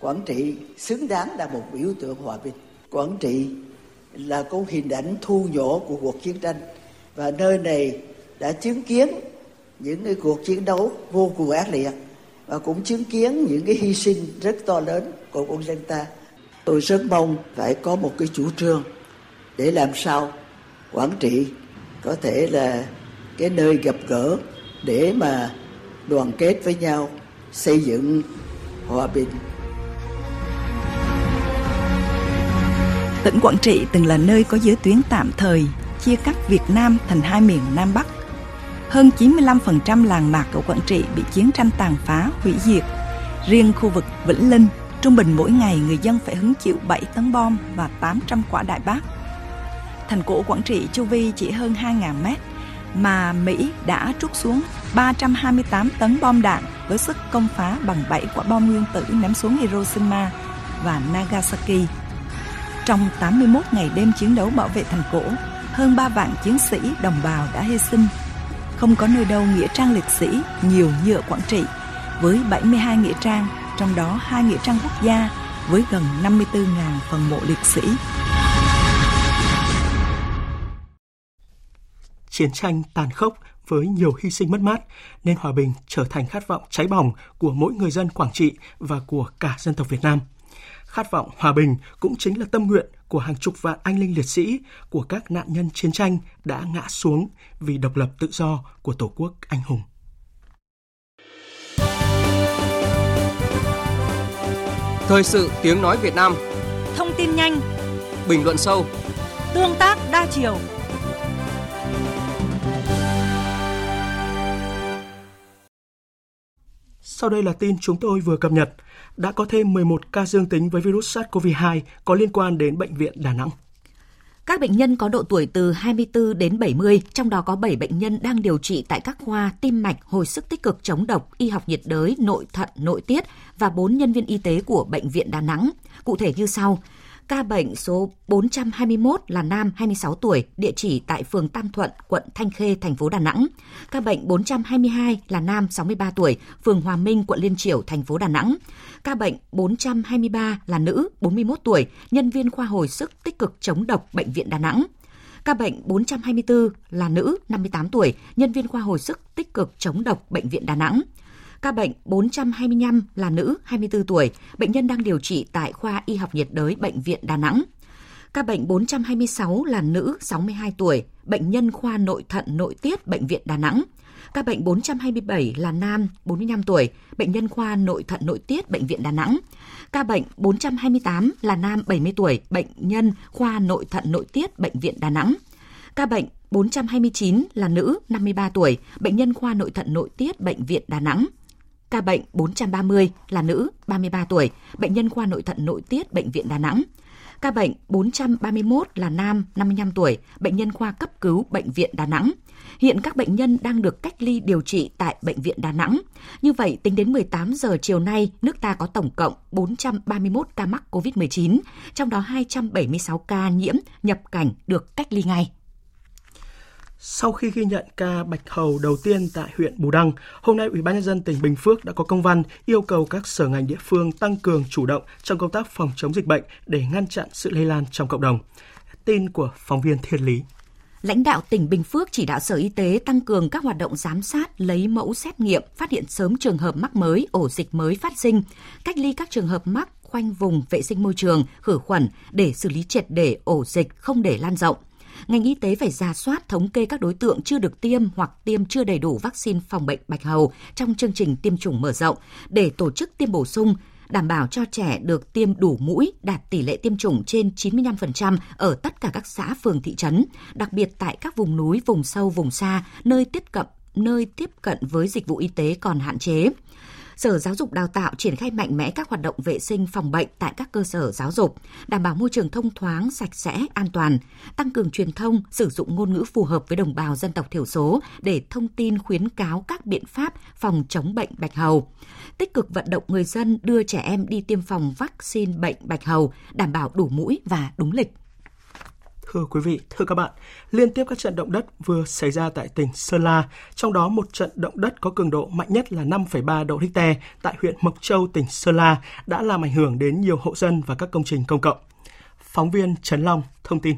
Speaker 23: Quảng Trị xứng đáng là một biểu tượng hòa bình. Quảng Trị là câu hình ảnh thu nhỏ của cuộc chiến tranh và nơi này đã chứng kiến những cái cuộc chiến đấu vô cùng ác liệt và cũng chứng kiến những cái hy sinh rất to lớn của quân dân ta tôi rất mong phải có một cái chủ trương để làm sao quản Trị có thể là cái nơi gặp gỡ để mà đoàn kết với nhau xây dựng hòa bình.
Speaker 18: Tỉnh Quảng Trị từng là nơi có giới tuyến tạm thời chia cắt Việt Nam thành hai miền Nam Bắc. Hơn 95% làng mạc ở Quảng Trị bị chiến tranh tàn phá, hủy diệt. Riêng khu vực Vĩnh Linh Trung bình mỗi ngày người dân phải hứng chịu 7 tấn bom và 800 quả đại bác. Thành cổ Quảng Trị chu vi chỉ hơn 2.000 mét, mà Mỹ đã trút xuống 328 tấn bom đạn với sức công phá bằng 7 quả bom nguyên tử ném xuống Hiroshima và Nagasaki. Trong 81 ngày đêm chiến đấu bảo vệ thành cổ, hơn 3 vạn chiến sĩ đồng bào đã hy sinh. Không có nơi đâu nghĩa trang liệt sĩ nhiều như ở Quảng Trị, với 72 nghĩa trang trong đó hai nghĩa trang quốc gia với gần 54.000 phần mộ liệt sĩ.
Speaker 1: Chiến tranh tàn khốc với nhiều hy sinh mất mát nên hòa bình trở thành khát vọng cháy bỏng của mỗi người dân Quảng Trị và của cả dân tộc Việt Nam. Khát vọng hòa bình cũng chính là tâm nguyện của hàng chục vạn anh linh liệt sĩ, của các nạn nhân chiến tranh đã ngã xuống vì độc lập tự do của Tổ quốc anh hùng.
Speaker 2: Thời sự tiếng nói Việt Nam
Speaker 11: Thông tin nhanh
Speaker 2: Bình luận sâu
Speaker 11: Tương tác đa chiều
Speaker 1: Sau đây là tin chúng tôi vừa cập nhật. Đã có thêm 11 ca dương tính với virus SARS-CoV-2 có liên quan đến Bệnh viện Đà Nẵng.
Speaker 9: Các bệnh nhân có độ tuổi từ 24 đến 70, trong đó có 7 bệnh nhân đang điều trị tại các khoa tim mạch, hồi sức tích cực chống độc, y học nhiệt đới, nội thận, nội tiết và 4 nhân viên y tế của Bệnh viện Đà Nẵng. Cụ thể như sau. Ca bệnh số 421 là nam 26 tuổi, địa chỉ tại phường Tam Thuận, quận Thanh Khê, thành phố Đà Nẵng. Ca bệnh 422 là nam 63 tuổi, phường Hòa Minh, quận Liên Triểu, thành phố Đà Nẵng. Ca bệnh 423 là nữ 41 tuổi, nhân viên khoa hồi sức tích cực chống độc bệnh viện Đà Nẵng. Ca bệnh 424 là nữ 58 tuổi, nhân viên khoa hồi sức tích cực chống độc Bệnh viện Đà Nẵng. Ca bệnh 425 là nữ 24 tuổi, bệnh nhân đang điều trị tại khoa y học nhiệt đới Bệnh viện Đà Nẵng. Ca bệnh 426 là nữ 62 tuổi, bệnh nhân khoa nội thận nội tiết Bệnh viện Đà Nẵng. Ca bệnh 427 là nam 45 tuổi, bệnh nhân khoa nội thận nội tiết Bệnh viện Đà Nẵng. Ca bệnh 428 là nam 70 tuổi, bệnh nhân khoa nội thận nội tiết Bệnh viện Đà Nẵng. Ca bệnh 429 là nữ 53 tuổi, bệnh nhân khoa nội thận nội tiết Bệnh viện Đà Nẵng. Ca bệnh 430 là nữ 33 tuổi, bệnh nhân khoa nội thận nội tiết Bệnh viện Đà Nẵng. Ca bệnh 431 là nam 55 tuổi, bệnh nhân khoa cấp cứu Bệnh viện Đà Nẵng. Hiện các bệnh nhân đang được cách ly điều trị tại Bệnh viện Đà Nẵng. Như vậy, tính đến 18 giờ chiều nay, nước ta có tổng cộng 431 ca mắc COVID-19, trong đó 276 ca nhiễm nhập cảnh được cách ly ngay.
Speaker 1: Sau khi ghi nhận ca bạch hầu đầu tiên tại huyện Bù Đăng, hôm nay Ủy ban nhân dân tỉnh Bình Phước đã có công văn yêu cầu các sở ngành địa phương tăng cường chủ động trong công tác phòng chống dịch bệnh để ngăn chặn sự lây lan trong cộng đồng. Tin của phóng viên Thiên Lý
Speaker 9: lãnh đạo tỉnh Bình Phước chỉ đạo Sở Y tế tăng cường các hoạt động giám sát, lấy mẫu xét nghiệm, phát hiện sớm trường hợp mắc mới, ổ dịch mới phát sinh, cách ly các trường hợp mắc, khoanh vùng vệ sinh môi trường, khử khuẩn để xử lý triệt để ổ dịch không để lan rộng ngành y tế phải ra soát thống kê các đối tượng chưa được tiêm hoặc tiêm chưa đầy đủ vaccine phòng bệnh bạch hầu trong chương trình tiêm chủng mở rộng để tổ chức tiêm bổ sung, đảm bảo cho trẻ được tiêm đủ mũi, đạt tỷ lệ tiêm chủng trên 95% ở tất cả các xã phường thị trấn, đặc biệt tại các vùng núi, vùng sâu, vùng xa, nơi tiếp cận nơi tiếp cận với dịch vụ y tế còn hạn chế. Sở Giáo dục Đào tạo triển khai mạnh mẽ các hoạt động vệ sinh phòng bệnh tại các cơ sở giáo dục, đảm bảo môi trường thông thoáng, sạch sẽ, an toàn, tăng cường truyền thông, sử dụng ngôn ngữ phù hợp với đồng bào dân tộc thiểu số để thông tin khuyến cáo các biện pháp phòng chống bệnh bạch hầu. Tích cực vận động người dân đưa trẻ em đi tiêm phòng vaccine bệnh bạch hầu, đảm bảo đủ mũi và đúng lịch.
Speaker 1: Thưa quý vị, thưa các bạn, liên tiếp các trận động đất vừa xảy ra tại tỉnh Sơn La, trong đó một trận động đất có cường độ mạnh nhất là 5,3 độ Richter tại huyện Mộc Châu, tỉnh Sơn La đã làm ảnh hưởng đến nhiều hộ dân và các công trình công cộng. Phóng viên Trần Long thông tin.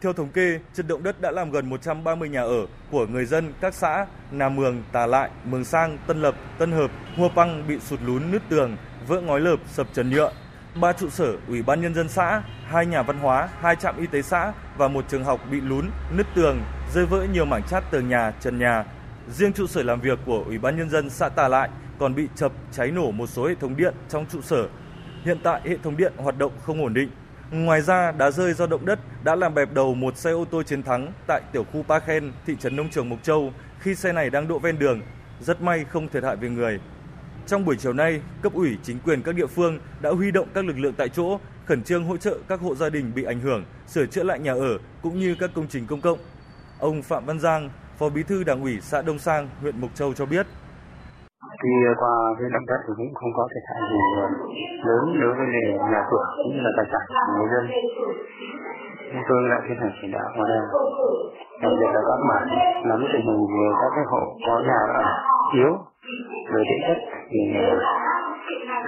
Speaker 24: Theo thống kê, trận động đất đã làm gần 130 nhà ở của người dân các xã Nà Mường, Tà Lại, Mường Sang, Tân Lập, Tân Hợp, Hua Păng bị sụt lún nứt tường, vỡ ngói lợp, sập trần nhựa, ba trụ sở Ủy ban Nhân dân xã, hai nhà văn hóa, hai trạm y tế xã và một trường học bị lún, nứt tường, rơi vỡ nhiều mảng chát tường nhà, trần nhà. Riêng trụ sở làm việc của Ủy ban Nhân dân xã Tà Lại còn bị chập cháy nổ một số hệ thống điện trong trụ sở. Hiện tại hệ thống điện hoạt động không ổn định. Ngoài ra, đá rơi do động đất đã làm bẹp đầu một xe ô tô chiến thắng tại tiểu khu Pa Khen, thị trấn Nông Trường Mộc Châu khi xe này đang đỗ ven đường. Rất may không thiệt hại về người. Trong buổi chiều nay, cấp ủy chính quyền các địa phương đã huy động các lực lượng tại chỗ, khẩn trương hỗ trợ các hộ gia đình bị ảnh hưởng, sửa chữa lại nhà ở cũng như các công trình công cộng. Ông Phạm Văn Giang, Phó Bí thư Đảng ủy xã Đông Sang, huyện Mộc Châu cho biết.
Speaker 25: Khi qua cái động đất thì cũng không có thiệt hại gì lớn đối với nhà cửa cũng như là tài sản của người dân. Chúng tôi đã tiến hành chỉ đạo hóa đây, đặc biệt là các bản nắm tình hình về các cái hộ có nhà ở yếu về địa chất thì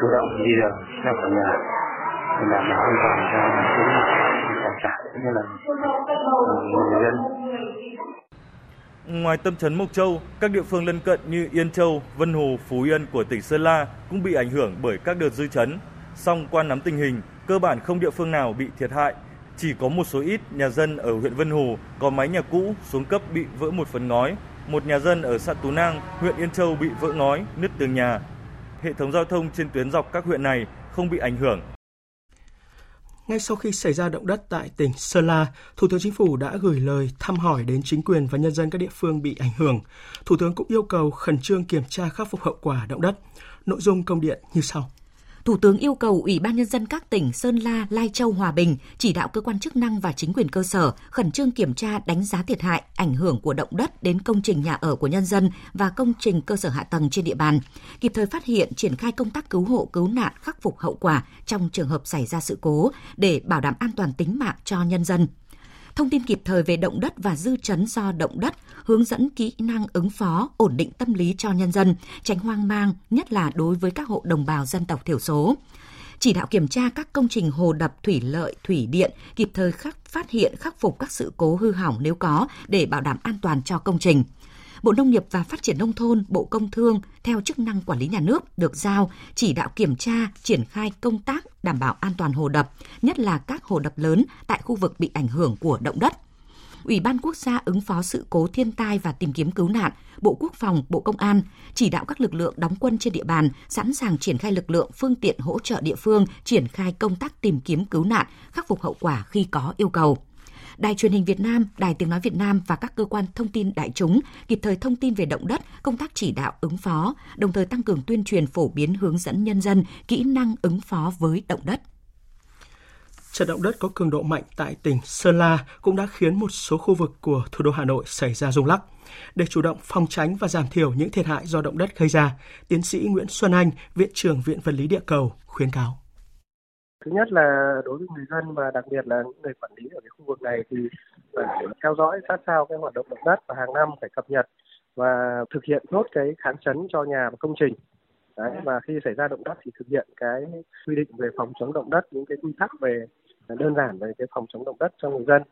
Speaker 25: chủ động di rời ra khỏi nhà để đảm bảo an toàn cho tính tài sản cũng như là người dân
Speaker 24: Ngoài tâm trấn Mộc Châu, các địa phương lân cận như Yên Châu, Vân Hồ, Phú Yên của tỉnh Sơn La cũng bị ảnh hưởng bởi các đợt dư chấn. Song qua nắm tình hình, cơ bản không địa phương nào bị thiệt hại. Chỉ có một số ít nhà dân ở huyện Vân Hồ có mái nhà cũ xuống cấp bị vỡ một phần ngói, một nhà dân ở xã Tú Nang, huyện Yên Châu bị vỡ ngói, nứt tường nhà. Hệ thống giao thông trên tuyến dọc các huyện này không bị ảnh hưởng.
Speaker 1: Ngay sau khi xảy ra động đất tại tỉnh Sơn La, Thủ tướng Chính phủ đã gửi lời thăm hỏi đến chính quyền và nhân dân các địa phương bị ảnh hưởng. Thủ tướng cũng yêu cầu khẩn trương kiểm tra khắc phục hậu quả động đất. Nội dung công điện như sau.
Speaker 9: Thủ tướng yêu cầu Ủy ban Nhân dân các tỉnh Sơn La, Lai Châu, Hòa Bình chỉ đạo cơ quan chức năng và chính quyền cơ sở khẩn trương kiểm tra đánh giá thiệt hại, ảnh hưởng của động đất đến công trình nhà ở của nhân dân và công trình cơ sở hạ tầng trên địa bàn, kịp thời phát hiện triển khai công tác cứu hộ cứu nạn khắc phục hậu quả trong trường hợp xảy ra sự cố để bảo đảm an toàn tính mạng cho nhân dân thông tin kịp thời về động đất và dư chấn do động đất, hướng dẫn kỹ năng ứng phó, ổn định tâm lý cho nhân dân, tránh hoang mang, nhất là đối với các hộ đồng bào dân tộc thiểu số chỉ đạo kiểm tra các công trình hồ đập thủy lợi, thủy điện, kịp thời khắc phát hiện khắc phục các sự cố hư hỏng nếu có để bảo đảm an toàn cho công trình. Bộ Nông nghiệp và Phát triển Nông thôn, Bộ Công Thương theo chức năng quản lý nhà nước được giao chỉ đạo kiểm tra, triển khai công tác đảm bảo an toàn hồ đập, nhất là các hồ đập lớn tại khu vực bị ảnh hưởng của động đất. Ủy ban Quốc gia ứng phó sự cố thiên tai và tìm kiếm cứu nạn, Bộ Quốc phòng, Bộ Công an chỉ đạo các lực lượng đóng quân trên địa bàn sẵn sàng triển khai lực lượng phương tiện hỗ trợ địa phương triển khai công tác tìm kiếm cứu nạn, khắc phục hậu quả khi có yêu cầu. Đài truyền hình Việt Nam, Đài tiếng nói Việt Nam và các cơ quan thông tin đại chúng kịp thời thông tin về động đất, công tác chỉ đạo ứng phó, đồng thời tăng cường tuyên truyền phổ biến hướng dẫn nhân dân kỹ năng ứng phó với động đất.
Speaker 1: Trận động đất có cường độ mạnh tại tỉnh Sơn La cũng đã khiến một số khu vực của thủ đô Hà Nội xảy ra rung lắc. Để chủ động phòng tránh và giảm thiểu những thiệt hại do động đất gây ra, tiến sĩ Nguyễn Xuân Anh, Viện trưởng Viện Vật lý Địa cầu khuyến cáo.
Speaker 26: Thứ nhất là đối với người dân và đặc biệt là những người quản lý ở cái khu vực này thì phải theo dõi sát sao cái hoạt động động đất và hàng năm phải cập nhật và thực hiện tốt cái kháng chấn cho nhà và công trình. Đấy, và khi xảy ra động đất thì thực hiện cái quy định về phòng chống động đất, những cái quy tắc về đơn giản về cái phòng chống động đất cho người dân.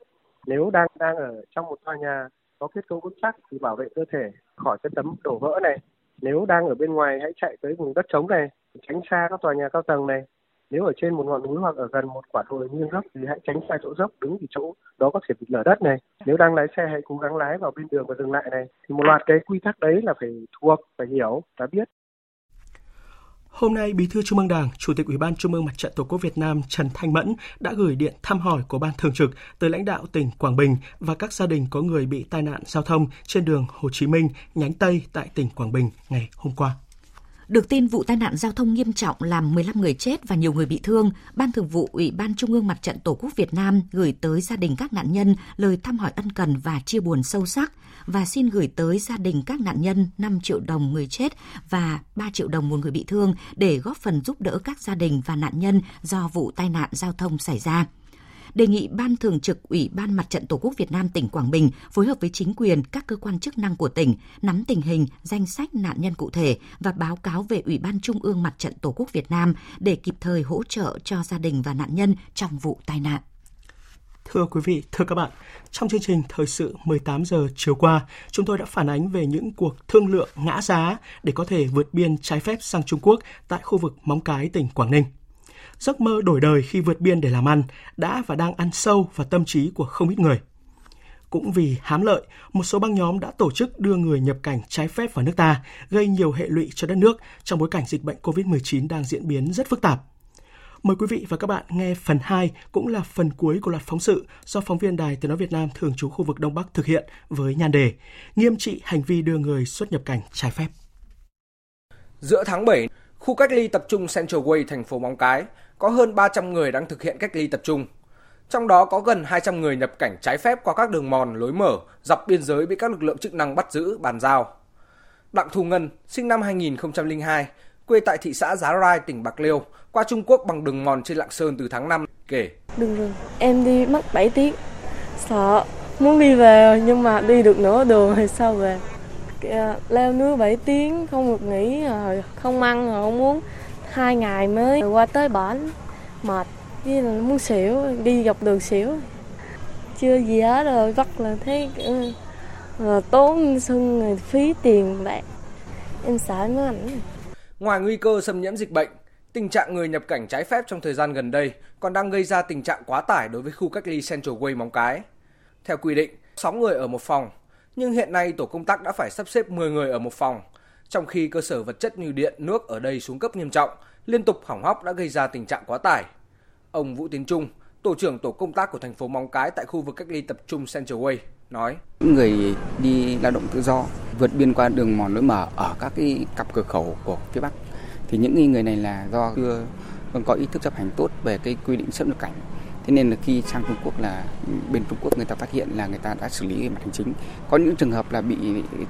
Speaker 26: Nếu đang đang ở trong một tòa nhà có kết cấu vững chắc thì bảo vệ cơ thể khỏi cái tấm đổ vỡ này. Nếu đang ở bên ngoài hãy chạy tới vùng đất trống này, tránh xa các tòa nhà cao tầng này nếu ở trên một ngọn núi hoặc ở gần một quả đồi nghiêng dốc thì hãy tránh xa chỗ dốc đứng thì chỗ đó có thể bị lở đất này. Nếu đang lái xe hãy cố gắng lái vào bên đường và dừng lại này. Thì một loạt cái quy tắc đấy là phải thuộc phải hiểu và biết.
Speaker 1: Hôm nay, Bí thư Trung ương Đảng, Chủ tịch Ủy ban Trung ương Mặt trận Tổ quốc Việt Nam Trần Thanh Mẫn đã gửi điện thăm hỏi của Ban Thường trực tới lãnh đạo tỉnh Quảng Bình và các gia đình có người bị tai nạn giao thông trên đường Hồ Chí Minh, nhánh Tây tại tỉnh Quảng Bình ngày hôm qua.
Speaker 9: Được tin vụ tai nạn giao thông nghiêm trọng làm 15 người chết và nhiều người bị thương, Ban Thường vụ Ủy ban Trung ương Mặt trận Tổ quốc Việt Nam gửi tới gia đình các nạn nhân lời thăm hỏi ân cần và chia buồn sâu sắc và xin gửi tới gia đình các nạn nhân 5 triệu đồng người chết và 3 triệu đồng một người bị thương để góp phần giúp đỡ các gia đình và nạn nhân do vụ tai nạn giao thông xảy ra đề nghị Ban Thường trực Ủy ban Mặt trận Tổ quốc Việt Nam tỉnh Quảng Bình phối hợp với chính quyền, các cơ quan chức năng của tỉnh nắm tình hình, danh sách nạn nhân cụ thể và báo cáo về Ủy ban Trung ương Mặt trận Tổ quốc Việt Nam để kịp thời hỗ trợ cho gia đình và nạn nhân trong vụ tai nạn.
Speaker 1: Thưa quý vị, thưa các bạn, trong chương trình Thời sự 18 giờ chiều qua, chúng tôi đã phản ánh về những cuộc thương lượng ngã giá để có thể vượt biên trái phép sang Trung Quốc tại khu vực Móng Cái, tỉnh Quảng Ninh giấc mơ đổi đời khi vượt biên để làm ăn đã và đang ăn sâu vào tâm trí của không ít người. Cũng vì hám lợi, một số băng nhóm đã tổ chức đưa người nhập cảnh trái phép vào nước ta, gây nhiều hệ lụy cho đất nước trong bối cảnh dịch bệnh COVID-19 đang diễn biến rất phức tạp. Mời quý vị và các bạn nghe phần 2 cũng là phần cuối của loạt phóng sự do phóng viên Đài Tiếng nói Việt Nam thường trú khu vực Đông Bắc thực hiện với nhan đề Nghiêm trị hành vi đưa người xuất nhập cảnh trái phép.
Speaker 27: Giữa tháng 7, khu cách ly tập trung Central Way thành phố Móng Cái có hơn 300 người đang thực hiện cách ly tập trung. Trong đó có gần 200 người nhập cảnh trái phép qua các đường mòn, lối mở, dọc biên giới bị các lực lượng chức năng bắt giữ, bàn giao. Đặng Thu Ngân, sinh năm 2002, quê tại thị xã Giá Rai, tỉnh Bạc Liêu, qua Trung Quốc bằng đường mòn trên Lạng Sơn từ tháng 5, kể.
Speaker 28: Đừng rồi, em đi mất 7 tiếng, sợ, muốn đi về nhưng mà đi được nửa đường thì sao về. Ờ, leo núi 7 tiếng, không được nghỉ, ờ, không ăn, ờ, không muốn hai ngày mới qua tới bển mệt. Với là muốn xỉu đi dọc đường xỉu. Chưa gì hết rồi bắt là thấy là tốn sưng phí tiền bạc. Em sợ nó ảnh
Speaker 27: ngoài nguy cơ xâm nhiễm dịch bệnh tình trạng người nhập cảnh trái phép trong thời gian gần đây còn đang gây ra tình trạng quá tải đối với khu cách ly Central Way Móng Cái. Theo quy định, 6 người ở một phòng, nhưng hiện nay tổ công tác đã phải sắp xếp 10 người ở một phòng. Trong khi cơ sở vật chất như điện, nước ở đây xuống cấp nghiêm trọng, liên tục hỏng hóc đã gây ra tình trạng quá tải. Ông Vũ Tiến Trung, tổ trưởng tổ công tác của thành phố Móng Cái tại khu vực cách ly tập trung Central Way nói:
Speaker 29: Những người đi lao động tự do vượt biên qua đường mòn lối mở ở các cái cặp cửa khẩu của phía Bắc thì những người này là do chưa có ý thức chấp hành tốt về cái quy định xuất nhập cảnh thế nên là khi sang Trung Quốc là bên Trung Quốc người ta phát hiện là người ta đã xử lý về mặt hành chính có những trường hợp là bị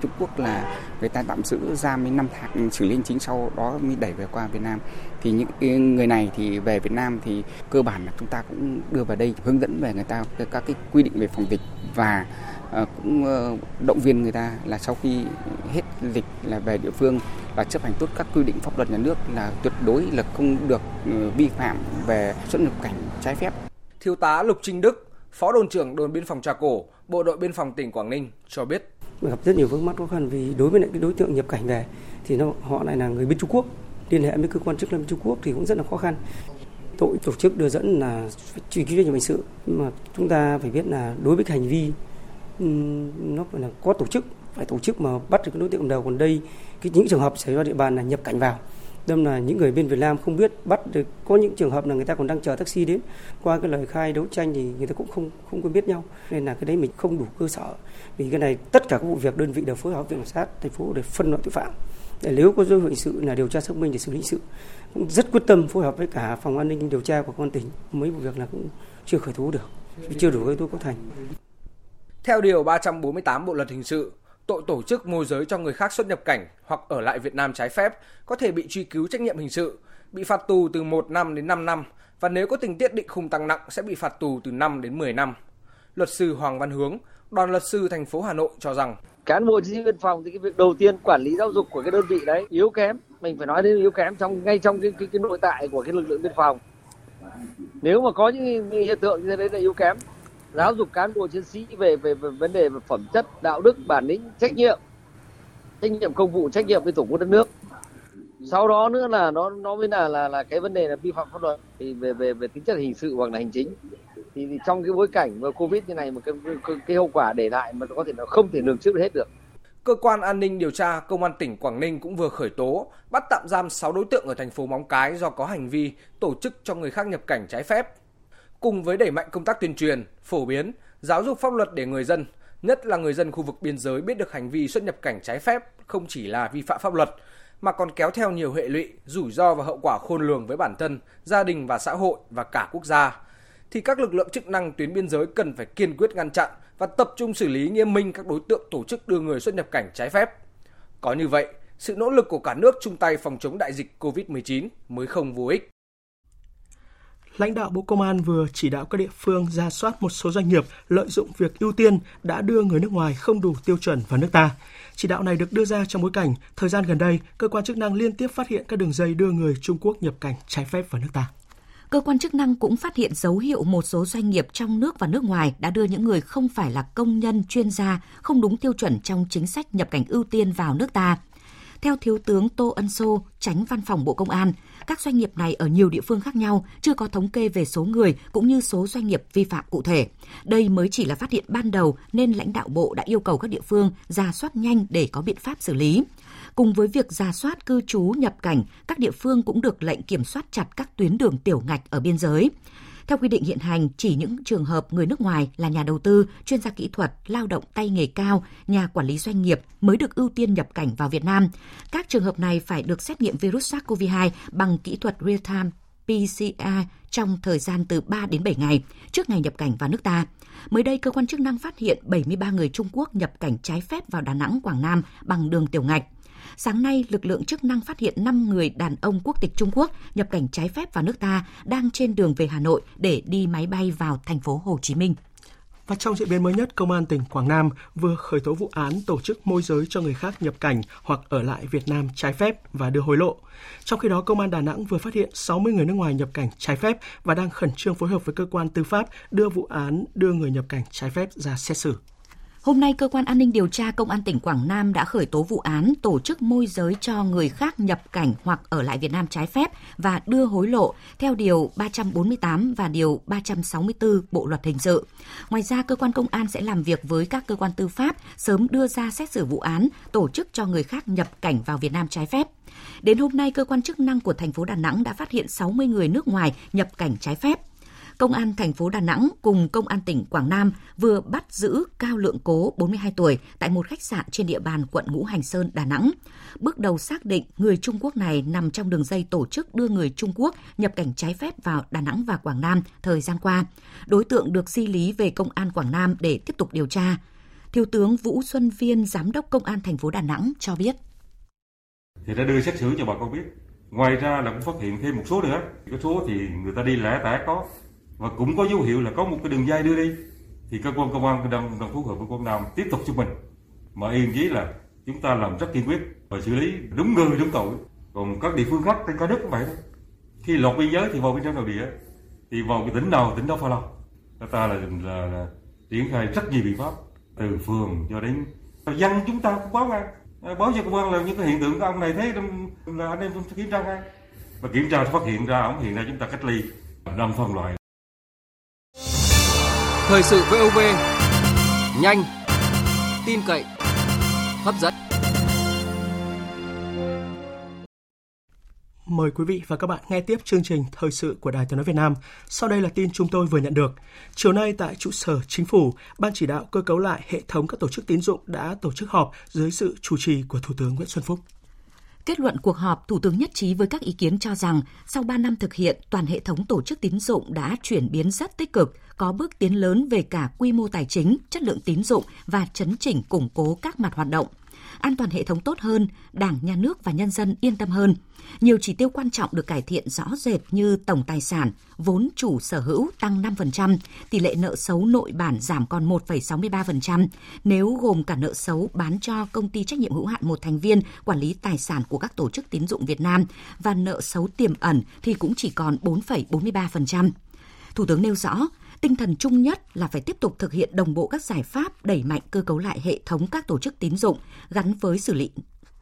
Speaker 29: Trung Quốc là người ta tạm giữ giam đến năm tháng, xử lý hành chính sau đó mới đẩy về qua Việt Nam thì những người này thì về Việt Nam thì cơ bản là chúng ta cũng đưa vào đây hướng dẫn về người ta các cái quy định về phòng dịch và ờ, cũng ờ, động viên người ta là sau khi hết dịch là về địa phương và chấp hành tốt các quy định pháp luật nhà nước là tuyệt đối là không được ờ, vi phạm về xuất nhập cảnh trái phép.
Speaker 27: Thiếu tá Lục Trinh Đức, Phó đồn trưởng đồn biên phòng Trà Cổ, Bộ đội biên phòng tỉnh Quảng Ninh cho biết.
Speaker 30: Gặp rất nhiều vướng mắc khó khăn vì đối với lại cái đối tượng nhập cảnh về thì nó họ lại là người bên Trung Quốc liên hệ với cơ quan chức năng Trung Quốc thì cũng rất là khó khăn. Tội tổ chức đưa dẫn là truy cứu trách nhiệm hình sự nhưng mà chúng ta phải biết là đối với hành vi nó phải là có tổ chức phải tổ chức mà bắt được cái đối tượng đầu. Còn đây cái những trường hợp xảy ra địa bàn là nhập cảnh vào đâm là những người bên Việt Nam không biết, bắt được, có những trường hợp là người ta còn đang chờ taxi đến. Qua cái lời khai đấu tranh thì người ta cũng không không có biết nhau. Nên là cái đấy mình không đủ cơ sở. Vì cái này tất cả các vụ việc đơn vị đều phối hợp với cảnh sát, thành phố để phân loại tội phạm. Để nếu có dấu hiệu hình sự là điều tra xác minh để xử lý hình sự, cũng rất quyết tâm phối hợp với cả phòng an ninh điều tra của công an tỉnh. Mấy vụ việc là cũng chưa khởi tố được, chưa đủ gây tố có thành.
Speaker 27: Theo điều 348 Bộ luật hình sự tội tổ chức môi giới cho người khác xuất nhập cảnh hoặc ở lại Việt Nam trái phép có thể bị truy cứu trách nhiệm hình sự, bị phạt tù từ 1 năm đến 5 năm và nếu có tình tiết định khung tăng nặng sẽ bị phạt tù từ 5 đến 10 năm. Luật sư Hoàng Văn Hướng, đoàn luật sư thành phố Hà Nội cho rằng
Speaker 31: cán bộ chiến sĩ biên phòng thì cái việc đầu tiên quản lý giáo dục của cái đơn vị đấy yếu kém mình phải nói đến yếu kém trong ngay trong cái, cái, cái nội tại của cái lực lượng biên phòng nếu mà có những hiện tượng như thế đấy là yếu kém giáo dục cán bộ chiến sĩ về về, về vấn đề về phẩm chất đạo đức bản lĩnh trách nhiệm trách nhiệm công vụ trách nhiệm với tổ quốc đất nước. Sau đó nữa là nó nó mới là là là cái vấn đề là vi phạm pháp luật thì về về về tính chất hình sự hoặc là hành chính. Thì, thì trong cái bối cảnh mà covid như này mà cái, cái cái hậu quả để lại mà có thể nó không thể lường trước hết được.
Speaker 27: Cơ quan an ninh điều tra Công an tỉnh Quảng Ninh cũng vừa khởi tố, bắt tạm giam 6 đối tượng ở thành phố Móng Cái do có hành vi tổ chức cho người khác nhập cảnh trái phép cùng với đẩy mạnh công tác tuyên truyền, phổ biến, giáo dục pháp luật để người dân, nhất là người dân khu vực biên giới biết được hành vi xuất nhập cảnh trái phép không chỉ là vi phạm pháp luật mà còn kéo theo nhiều hệ lụy, rủi ro và hậu quả khôn lường với bản thân, gia đình và xã hội và cả quốc gia thì các lực lượng chức năng tuyến biên giới cần phải kiên quyết ngăn chặn và tập trung xử lý nghiêm minh các đối tượng tổ chức đưa người xuất nhập cảnh trái phép. Có như vậy, sự nỗ lực của cả nước chung tay phòng chống đại dịch COVID-19 mới không vô ích
Speaker 1: lãnh đạo Bộ Công an vừa chỉ đạo các địa phương ra soát một số doanh nghiệp lợi dụng việc ưu tiên đã đưa người nước ngoài không đủ tiêu chuẩn vào nước ta. Chỉ đạo này được đưa ra trong bối cảnh thời gian gần đây, cơ quan chức năng liên tiếp phát hiện các đường dây đưa người Trung Quốc nhập cảnh trái phép vào nước ta.
Speaker 9: Cơ quan chức năng cũng phát hiện dấu hiệu một số doanh nghiệp trong nước và nước ngoài đã đưa những người không phải là công nhân, chuyên gia, không đúng tiêu chuẩn trong chính sách nhập cảnh ưu tiên vào nước ta. Theo Thiếu tướng Tô Ân Sô, tránh văn phòng Bộ Công an, các doanh nghiệp này ở nhiều địa phương khác nhau, chưa có thống kê về số người cũng như số doanh nghiệp vi phạm cụ thể. Đây mới chỉ là phát hiện ban đầu nên lãnh đạo Bộ đã yêu cầu các địa phương ra soát nhanh để có biện pháp xử lý. Cùng với việc ra soát cư trú nhập cảnh, các địa phương cũng được lệnh kiểm soát chặt các tuyến đường tiểu ngạch ở biên giới. Theo quy định hiện hành, chỉ những trường hợp người nước ngoài là nhà đầu tư, chuyên gia kỹ thuật, lao động tay nghề cao, nhà quản lý doanh nghiệp mới được ưu tiên nhập cảnh vào Việt Nam. Các trường hợp này phải được xét nghiệm virus SARS-CoV-2 bằng kỹ thuật real-time PCR trong thời gian từ 3 đến 7 ngày trước ngày nhập cảnh vào nước ta. Mới đây, cơ quan chức năng phát hiện 73 người Trung Quốc nhập cảnh trái phép vào Đà Nẵng, Quảng Nam bằng đường tiểu ngạch. Sáng nay, lực lượng chức năng phát hiện 5 người đàn ông quốc tịch Trung Quốc nhập cảnh trái phép vào nước ta đang trên đường về Hà Nội để đi máy bay vào thành phố Hồ Chí Minh.
Speaker 1: Và trong diễn biến mới nhất, Công an tỉnh Quảng Nam vừa khởi tố vụ án tổ chức môi giới cho người khác nhập cảnh hoặc ở lại Việt Nam trái phép và đưa hối lộ. Trong khi đó, Công an Đà Nẵng vừa phát hiện 60 người nước ngoài nhập cảnh trái phép và đang khẩn trương phối hợp với cơ quan tư pháp đưa vụ án đưa người nhập cảnh trái phép ra xét xử.
Speaker 9: Hôm nay, Cơ quan An ninh Điều tra Công an tỉnh Quảng Nam đã khởi tố vụ án tổ chức môi giới cho người khác nhập cảnh hoặc ở lại Việt Nam trái phép và đưa hối lộ theo Điều 348 và Điều 364 Bộ Luật Hình sự. Ngoài ra, Cơ quan Công an sẽ làm việc với các cơ quan tư pháp sớm đưa ra xét xử vụ án tổ chức cho người khác nhập cảnh vào Việt Nam trái phép. Đến hôm nay, cơ quan chức năng của thành phố Đà Nẵng đã phát hiện 60 người nước ngoài nhập cảnh trái phép. Công an thành phố Đà Nẵng cùng Công an tỉnh Quảng Nam vừa bắt giữ Cao Lượng Cố, 42 tuổi, tại một khách sạn trên địa bàn quận Ngũ Hành Sơn, Đà Nẵng. Bước đầu xác định người Trung Quốc này nằm trong đường dây tổ chức đưa người Trung Quốc nhập cảnh trái phép vào Đà Nẵng và Quảng Nam thời gian qua. Đối tượng được di lý về Công an Quảng Nam để tiếp tục điều tra. Thiếu tướng Vũ Xuân Viên, Giám đốc Công an thành phố Đà Nẵng cho biết.
Speaker 32: Thì đã đưa xét xử cho bà con biết. Ngoài ra là cũng phát hiện thêm một số nữa. Cái số thì người ta đi lẻ tẻ có, và cũng có dấu hiệu là có một cái đường dây đưa đi. Thì cơ quan công an đang, đang phối hợp với Quảng Nam tiếp tục cho mình mà yên chí là chúng ta làm rất kiên quyết và xử lý đúng người đúng tội. Còn các địa phương khác trên cả nước cũng vậy đó. Khi lọt biên giới thì vào bên trong nội địa thì vào cái tỉnh nào tỉnh đó phải lo. Ta là, là, là triển khai rất nhiều biện pháp từ phường cho đến dân chúng ta cũng báo ngay. Ờ, báo cho công an là những cái hiện tượng của ông này thế là anh em kiểm tra ngay. Và kiểm tra phát hiện ra ông hiện nay chúng ta cách ly. Đang phân loại
Speaker 2: thời sự VOV nhanh tin cậy hấp dẫn
Speaker 1: Mời quý vị và các bạn nghe tiếp chương trình Thời sự của Đài Tiếng Nói Việt Nam. Sau đây là tin chúng tôi vừa nhận được. Chiều nay tại trụ sở Chính phủ, Ban chỉ đạo cơ cấu lại hệ thống các tổ chức tín dụng đã tổ chức họp dưới sự chủ trì của Thủ tướng Nguyễn Xuân Phúc.
Speaker 9: Kết luận cuộc họp, Thủ tướng nhất trí với các ý kiến cho rằng sau 3 năm thực hiện, toàn hệ thống tổ chức tín dụng đã chuyển biến rất tích cực, có bước tiến lớn về cả quy mô tài chính, chất lượng tín dụng và chấn chỉnh củng cố các mặt hoạt động an toàn hệ thống tốt hơn, Đảng, Nhà nước và nhân dân yên tâm hơn. Nhiều chỉ tiêu quan trọng được cải thiện rõ rệt như tổng tài sản, vốn chủ sở hữu tăng 5%, tỷ lệ nợ xấu nội bản giảm còn 1,63%, nếu gồm cả nợ xấu bán cho công ty trách nhiệm hữu hạn một thành viên quản lý tài sản của các tổ chức tín dụng Việt Nam và nợ xấu tiềm ẩn thì cũng chỉ còn 4,43%. Thủ tướng nêu rõ, Tinh thần chung nhất là phải tiếp tục thực hiện đồng bộ các giải pháp đẩy mạnh cơ cấu lại hệ thống các tổ chức tín dụng gắn với xử lý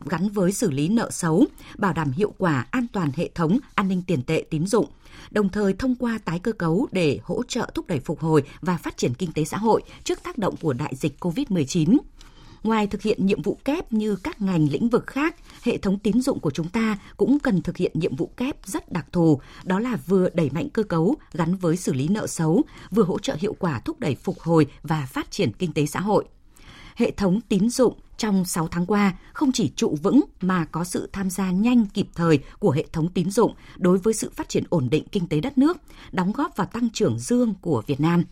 Speaker 9: gắn với xử lý nợ xấu, bảo đảm hiệu quả an toàn hệ thống an ninh tiền tệ tín dụng, đồng thời thông qua tái cơ cấu để hỗ trợ thúc đẩy phục hồi và phát triển kinh tế xã hội trước tác động của đại dịch COVID-19. Ngoài thực hiện nhiệm vụ kép như các ngành lĩnh vực khác, hệ thống tín dụng của chúng ta cũng cần thực hiện nhiệm vụ kép rất đặc thù, đó là vừa đẩy mạnh cơ cấu gắn với xử lý nợ xấu, vừa hỗ trợ hiệu quả thúc đẩy phục hồi và phát triển kinh tế xã hội. Hệ thống tín dụng trong 6 tháng qua không chỉ trụ vững mà có sự tham gia nhanh kịp thời của hệ thống tín dụng đối với sự phát triển ổn định kinh tế đất nước, đóng góp vào tăng trưởng dương của Việt Nam.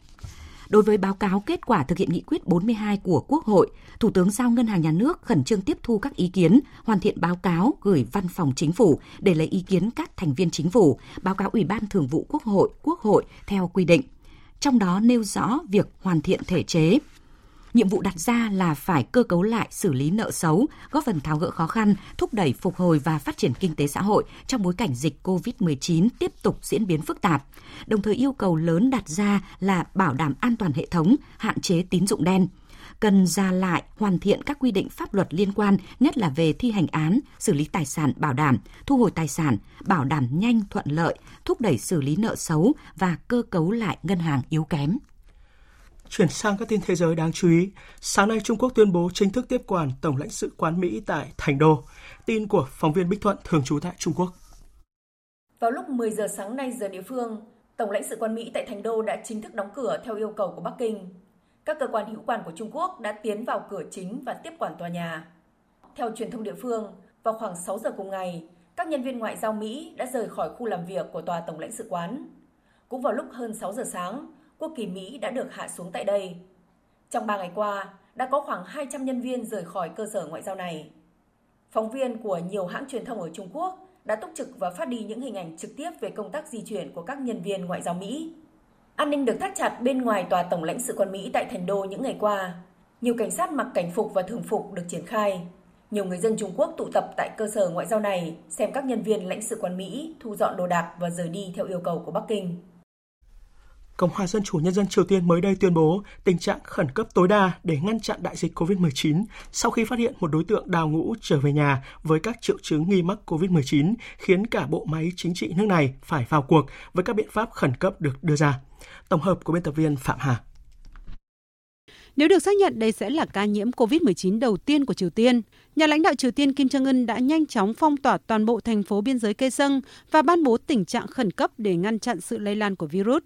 Speaker 9: Đối với báo cáo kết quả thực hiện nghị quyết 42 của Quốc hội, Thủ tướng giao Ngân hàng Nhà nước khẩn trương tiếp thu các ý kiến, hoàn thiện báo cáo gửi Văn phòng Chính phủ để lấy ý kiến các thành viên chính phủ, báo cáo Ủy ban Thường vụ Quốc hội, Quốc hội theo quy định. Trong đó nêu rõ việc hoàn thiện thể chế, Nhiệm vụ đặt ra là phải cơ cấu lại xử lý nợ xấu, góp phần tháo gỡ khó khăn, thúc đẩy phục hồi và phát triển kinh tế xã hội trong bối cảnh dịch COVID-19 tiếp tục diễn biến phức tạp. Đồng thời yêu cầu lớn đặt ra là bảo đảm an toàn hệ thống, hạn chế tín dụng đen, cần ra lại hoàn thiện các quy định pháp luật liên quan, nhất là về thi hành án, xử lý tài sản bảo đảm, thu hồi tài sản, bảo đảm nhanh thuận lợi, thúc đẩy xử lý nợ xấu và cơ cấu lại ngân hàng yếu kém.
Speaker 1: Chuyển sang các tin thế giới đáng chú ý, sáng nay Trung Quốc tuyên bố chính thức tiếp quản Tổng lãnh sự quán Mỹ tại Thành Đô. Tin của phóng viên Bích Thuận thường trú tại Trung Quốc.
Speaker 33: Vào lúc 10 giờ sáng nay giờ địa phương, Tổng lãnh sự quán Mỹ tại Thành Đô đã chính thức đóng cửa theo yêu cầu của Bắc Kinh. Các cơ quan hữu quan của Trung Quốc đã tiến vào cửa chính và tiếp quản tòa nhà. Theo truyền thông địa phương, vào khoảng 6 giờ cùng ngày, các nhân viên ngoại giao Mỹ đã rời khỏi khu làm việc của tòa Tổng lãnh sự quán. Cũng vào lúc hơn 6 giờ sáng, quốc kỳ Mỹ đã được hạ xuống tại đây. Trong 3 ngày qua, đã có khoảng 200 nhân viên rời khỏi cơ sở ngoại giao này. Phóng viên của nhiều hãng truyền thông ở Trung Quốc đã túc trực và phát đi những hình ảnh trực tiếp về công tác di chuyển của các nhân viên ngoại giao Mỹ. An ninh được thắt chặt bên ngoài tòa Tổng lãnh sự quán Mỹ tại Thành Đô những ngày qua. Nhiều cảnh sát mặc cảnh phục và thường phục được triển khai. Nhiều người dân Trung Quốc tụ tập tại cơ sở ngoại giao này xem các nhân viên lãnh sự quán Mỹ thu dọn đồ đạc và rời đi theo yêu cầu của Bắc Kinh.
Speaker 1: Cộng hòa Dân chủ Nhân dân Triều Tiên mới đây tuyên bố tình trạng khẩn cấp tối đa để ngăn chặn đại dịch COVID-19 sau khi phát hiện một đối tượng đào ngũ trở về nhà với các triệu chứng nghi mắc COVID-19 khiến cả bộ máy chính trị nước này phải vào cuộc với các biện pháp khẩn cấp được đưa ra. Tổng hợp của biên tập viên Phạm Hà.
Speaker 34: Nếu được xác nhận đây sẽ là ca nhiễm COVID-19 đầu tiên của Triều Tiên, nhà lãnh đạo Triều Tiên Kim Jong-un đã nhanh chóng phong tỏa toàn bộ thành phố biên giới Kaesong và ban bố tình trạng khẩn cấp để ngăn chặn sự lây lan của virus.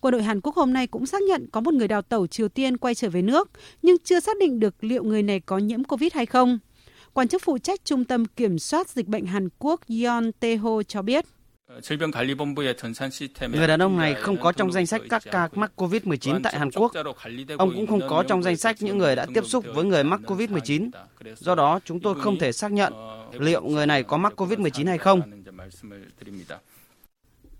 Speaker 34: Quân đội Hàn Quốc hôm nay cũng xác nhận có một người đào tẩu Triều Tiên quay trở về nước, nhưng chưa xác định được liệu người này có nhiễm COVID hay không. Quan chức phụ trách Trung tâm Kiểm soát Dịch bệnh Hàn Quốc Yeon Tae-ho cho biết.
Speaker 35: Người đàn ông này không có trong danh sách các ca mắc COVID-19 tại Hàn Quốc. Ông cũng không có trong danh sách những người đã tiếp xúc với người mắc COVID-19. Do đó, chúng tôi không thể xác nhận liệu người này có mắc COVID-19 hay không.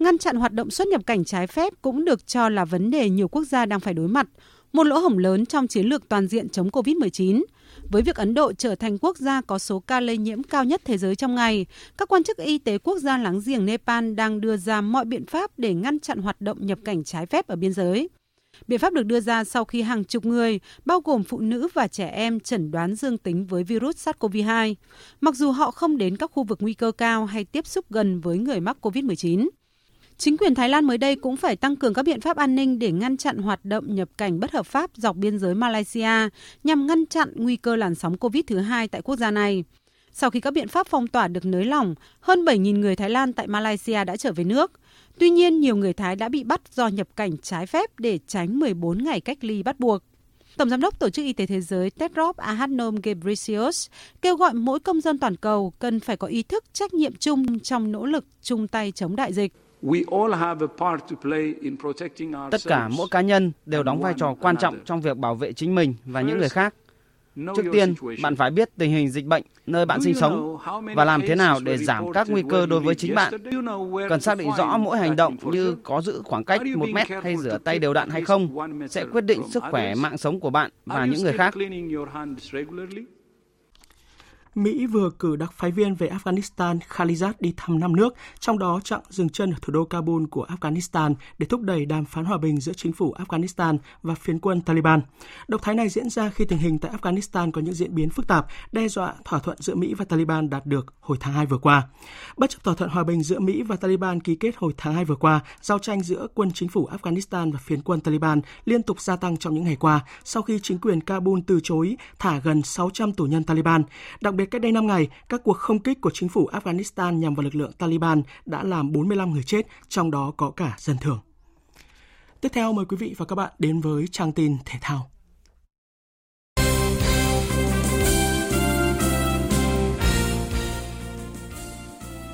Speaker 34: Ngăn chặn hoạt động xuất nhập cảnh trái phép cũng được cho là vấn đề nhiều quốc gia đang phải đối mặt. một lỗ hổng lớn trong chiến lược toàn diện chống COVID-19. Với việc Ấn Độ trở thành quốc gia có số ca lây nhiễm cao nhất thế giới trong ngày, các quan chức y tế quốc gia láng giềng Nepal đang đưa ra mọi biện pháp để ngăn chặn hoạt động nhập cảnh trái phép ở biên giới. Biện pháp được đưa ra sau khi hàng chục người, bao gồm phụ nữ và trẻ em, chẩn đoán dương tính với virus SARS-CoV-2, mặc dù họ không đến các khu vực nguy cơ cao hay tiếp xúc gần với người mắc COVID-19. Chính quyền Thái Lan mới đây cũng phải tăng cường các biện pháp an ninh để ngăn chặn hoạt động nhập cảnh bất hợp pháp dọc biên giới Malaysia nhằm ngăn chặn nguy cơ làn sóng COVID thứ hai tại quốc gia này. Sau khi các biện pháp phong tỏa được nới lỏng, hơn 7.000 người Thái Lan tại Malaysia đã trở về nước. Tuy nhiên, nhiều người Thái đã bị bắt do nhập cảnh trái phép để tránh 14 ngày cách ly bắt buộc. Tổng giám đốc Tổ chức Y tế Thế giới Tedros Adhanom Ghebreyesus kêu gọi mỗi công dân toàn cầu cần phải có ý thức trách nhiệm chung trong nỗ lực chung tay chống đại dịch.
Speaker 35: Tất cả mỗi cá nhân đều đóng vai trò quan trọng trong việc bảo vệ chính mình và những người khác. Trước tiên, bạn phải biết tình hình dịch bệnh nơi bạn sinh sống và làm thế nào để giảm các nguy cơ đối với chính bạn. Cần xác định rõ mỗi hành động như có giữ khoảng cách một mét hay rửa tay đều đặn hay không? sẽ quyết định sức khỏe mạng sống của bạn và những người khác.
Speaker 1: Mỹ vừa cử đặc phái viên về Afghanistan Khalizad đi thăm năm nước, trong đó chặng dừng chân ở thủ đô Kabul của Afghanistan để thúc đẩy đàm phán hòa bình giữa chính phủ Afghanistan và phiến quân Taliban. Động thái này diễn ra khi tình hình tại Afghanistan có những diễn biến phức tạp, đe dọa thỏa thuận giữa Mỹ và Taliban đạt được hồi tháng 2 vừa qua. Bất chấp thỏa thuận hòa bình giữa Mỹ và Taliban ký kết hồi tháng 2 vừa qua, giao tranh giữa quân chính phủ Afghanistan và phiến quân Taliban liên tục gia tăng trong những ngày qua sau khi chính quyền Kabul từ chối thả gần 600 tù nhân Taliban. Đặc biệt cách đây 5 ngày, các cuộc không kích của chính phủ Afghanistan nhằm vào lực lượng Taliban đã làm 45 người chết, trong đó có cả dân thường. Tiếp theo mời quý vị và các bạn đến với trang tin thể thao.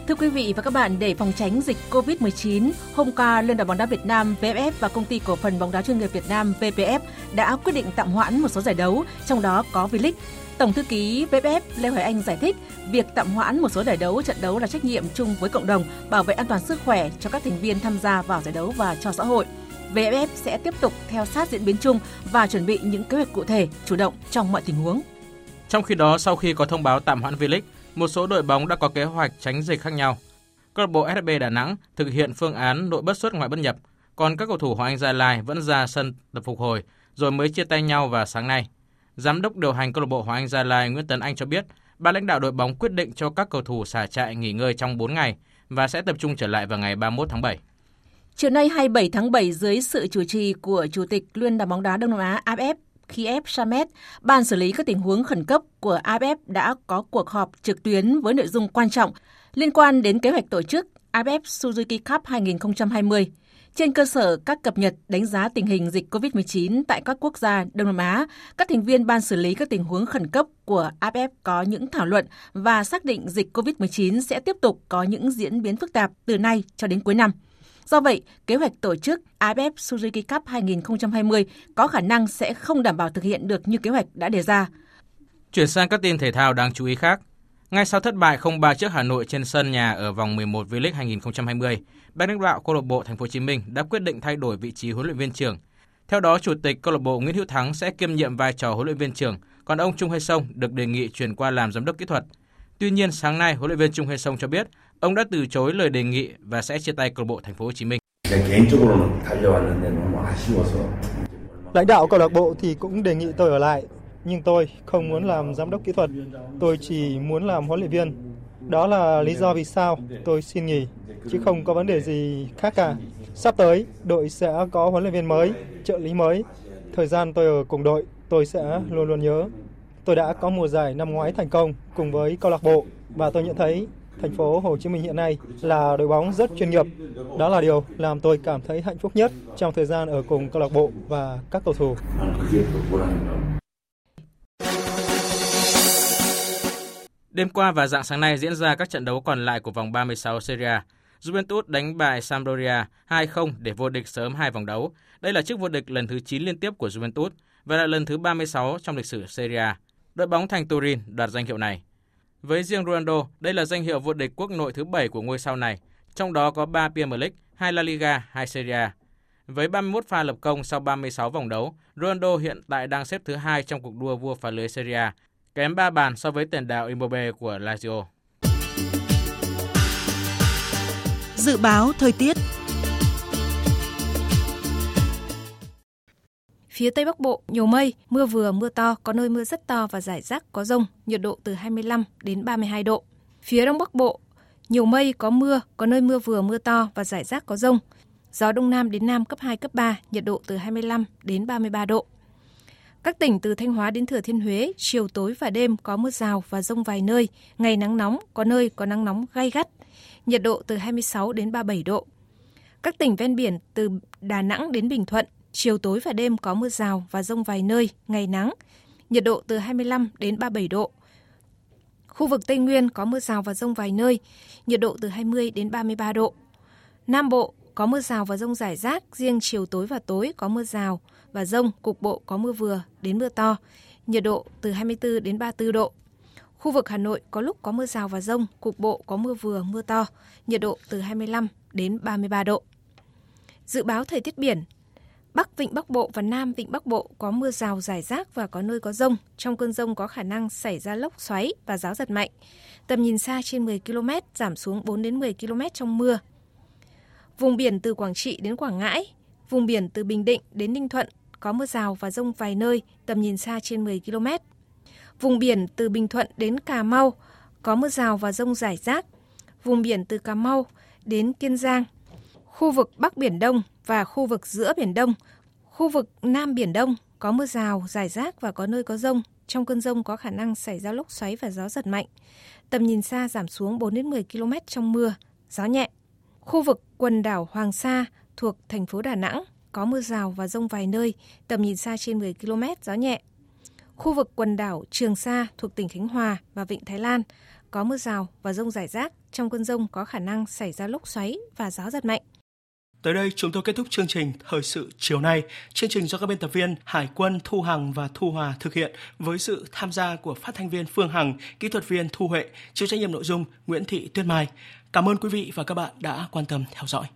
Speaker 33: Thưa quý vị và các bạn, để phòng tránh dịch COVID-19, hôm qua Liên đoàn bóng đá Việt Nam VFF và công ty cổ phần bóng đá chuyên nghiệp Việt Nam VPF đã quyết định tạm hoãn một số giải đấu, trong đó có V-League. Tổng thư ký VFF Lê Hoài Anh giải thích, việc tạm hoãn một số giải đấu trận đấu là trách nhiệm chung với cộng đồng, bảo vệ an toàn sức khỏe cho các thành viên tham gia vào giải đấu và cho xã hội. VFF sẽ tiếp tục theo sát diễn biến chung và chuẩn bị những kế hoạch cụ thể, chủ động trong mọi tình huống.
Speaker 36: Trong khi đó, sau khi có thông báo tạm hoãn V-League, một số đội bóng đã có kế hoạch tránh dịch khác nhau. Câu lạc bộ SB Đà Nẵng thực hiện phương án nội bất xuất ngoại bất nhập, còn các cầu thủ Hoàng Anh Gia Lai vẫn ra sân tập phục hồi rồi mới chia tay nhau vào sáng nay. Giám đốc điều hành câu lạc bộ Hoàng Anh Gia Lai Nguyễn Tấn Anh cho biết, ban lãnh đạo đội bóng quyết định cho các cầu thủ xả trại nghỉ ngơi trong 4 ngày và sẽ tập trung trở lại vào ngày 31 tháng 7.
Speaker 33: Chiều nay 27 tháng 7 dưới sự chủ trì của Chủ tịch Liên đoàn bóng đá Đông Nam Á AFF Kiev Samet, Ban xử lý các tình huống khẩn cấp của AFF đã có cuộc họp trực tuyến với nội dung quan trọng liên quan đến kế hoạch tổ chức AFF Suzuki Cup 2020 trên cơ sở các cập nhật đánh giá tình hình dịch COVID-19 tại các quốc gia Đông Nam Á, các thành viên ban xử lý các tình huống khẩn cấp của AFF có những thảo luận và xác định dịch COVID-19 sẽ tiếp tục có những diễn biến phức tạp từ nay cho đến cuối năm. Do vậy, kế hoạch tổ chức AFF Suzuki Cup 2020 có khả năng sẽ không đảm bảo thực hiện được như kế hoạch đã đề ra.
Speaker 36: Chuyển sang các tin thể thao đáng chú ý khác. Ngay sau thất bại 0-3 trước Hà Nội trên sân nhà ở vòng 11 V-League 2020, ban lãnh đạo câu lạc bộ Thành phố Hồ Chí Minh đã quyết định thay đổi vị trí huấn luyện viên trưởng. Theo đó, chủ tịch câu lạc bộ Nguyễn Hữu Thắng sẽ kiêm nhiệm vai trò huấn luyện viên trưởng, còn ông Trung Hay Sông được đề nghị chuyển qua làm giám đốc kỹ thuật. Tuy nhiên, sáng nay, huấn luyện viên Trung Hay Sông cho biết ông đã từ chối lời đề nghị và sẽ chia tay câu lạc bộ Thành phố Hồ Chí Minh.
Speaker 37: Lãnh đạo câu lạc bộ thì cũng đề nghị tôi ở lại, nhưng tôi không muốn làm giám đốc kỹ thuật, tôi chỉ muốn làm huấn luyện viên. Đó là lý do vì sao tôi xin nghỉ, chứ không có vấn đề gì khác cả. Sắp tới, đội sẽ có huấn luyện viên mới, trợ lý mới. Thời gian tôi ở cùng đội, tôi sẽ luôn luôn nhớ. Tôi đã có mùa giải năm ngoái thành công cùng với câu lạc bộ và tôi nhận thấy thành phố Hồ Chí Minh hiện nay là đội bóng rất chuyên nghiệp. Đó là điều làm tôi cảm thấy hạnh phúc nhất trong thời gian ở cùng câu lạc bộ và các cầu thủ.
Speaker 36: Đêm qua và dạng sáng nay diễn ra các trận đấu còn lại của vòng 36 Serie A. Juventus đánh bại Sampdoria 2-0 để vô địch sớm hai vòng đấu. Đây là chức vô địch lần thứ 9 liên tiếp của Juventus và là lần thứ 36 trong lịch sử Serie A. Đội bóng thành Turin đoạt danh hiệu này. Với riêng Ronaldo, đây là danh hiệu vô địch quốc nội thứ 7 của ngôi sao này, trong đó có 3 Premier League, 2 La Liga, 2 Serie A. Với 31 pha lập công sau 36 vòng đấu, Ronaldo hiện tại đang xếp thứ hai trong cuộc đua vua phá lưới Serie A, kém 3 bàn so với tiền đạo Immobile của Lazio.
Speaker 18: Dự báo thời tiết
Speaker 38: Phía Tây Bắc Bộ nhiều mây, mưa vừa mưa to, có nơi mưa rất to và rải rác có rông, nhiệt độ từ 25 đến 32 độ. Phía Đông Bắc Bộ nhiều mây, có mưa, có nơi mưa vừa mưa to và rải rác có rông. Gió Đông Nam đến Nam cấp 2, cấp 3, nhiệt độ từ 25 đến 33 độ. Các tỉnh từ Thanh Hóa đến Thừa Thiên Huế, chiều tối và đêm có mưa rào và rông vài nơi, ngày nắng nóng, có nơi có nắng nóng gay gắt, nhiệt độ từ 26 đến 37 độ. Các tỉnh ven biển từ Đà Nẵng đến Bình Thuận, chiều tối và đêm có mưa rào và rông vài nơi, ngày nắng, nhiệt độ từ 25 đến 37 độ. Khu vực Tây Nguyên có mưa rào và rông vài nơi, nhiệt độ từ 20 đến 33 độ. Nam Bộ có mưa rào và rông rải rác, riêng chiều tối và tối có mưa rào và rông, cục bộ có mưa vừa đến mưa to, nhiệt độ từ 24 đến 34 độ. Khu vực Hà Nội có lúc có mưa rào và rông, cục bộ có mưa vừa, mưa to, nhiệt độ từ 25 đến 33 độ. Dự báo thời tiết biển, Bắc Vịnh Bắc Bộ và Nam Vịnh Bắc Bộ có mưa rào rải rác và có nơi có rông. Trong cơn rông có khả năng xảy ra lốc xoáy và gió giật mạnh. Tầm nhìn xa trên 10 km, giảm xuống 4 đến 10 km trong mưa. Vùng biển từ Quảng Trị đến Quảng Ngãi, vùng biển từ Bình Định đến Ninh Thuận có mưa rào và rông vài nơi, tầm nhìn xa trên 10 km. Vùng biển từ Bình Thuận đến Cà Mau có mưa rào và rông rải rác. Vùng biển từ Cà Mau đến Kiên Giang, khu vực Bắc Biển Đông và khu vực giữa Biển Đông, khu vực Nam Biển Đông có mưa rào, rải rác và có nơi có rông. Trong cơn rông có khả năng xảy ra lốc xoáy và gió giật mạnh. Tầm nhìn xa giảm xuống 4 đến 10 km trong mưa, gió nhẹ. Khu vực quần đảo Hoàng Sa thuộc thành phố Đà Nẵng có mưa rào và rông vài nơi, tầm nhìn xa trên 10 km, gió nhẹ. Khu vực quần đảo Trường Sa thuộc tỉnh Khánh Hòa và Vịnh Thái Lan có mưa rào và rông rải rác. Trong cơn rông có khả năng xảy ra lốc xoáy và gió giật mạnh.
Speaker 1: Tới đây chúng tôi kết thúc chương trình Thời sự chiều nay. Chương trình do các biên tập viên Hải quân Thu Hằng và Thu Hòa thực hiện với sự tham gia của phát thanh viên Phương Hằng, kỹ thuật viên Thu Huệ, chịu trách nhiệm nội dung Nguyễn Thị Tuyết Mai. Cảm ơn quý vị và các bạn đã quan tâm theo dõi.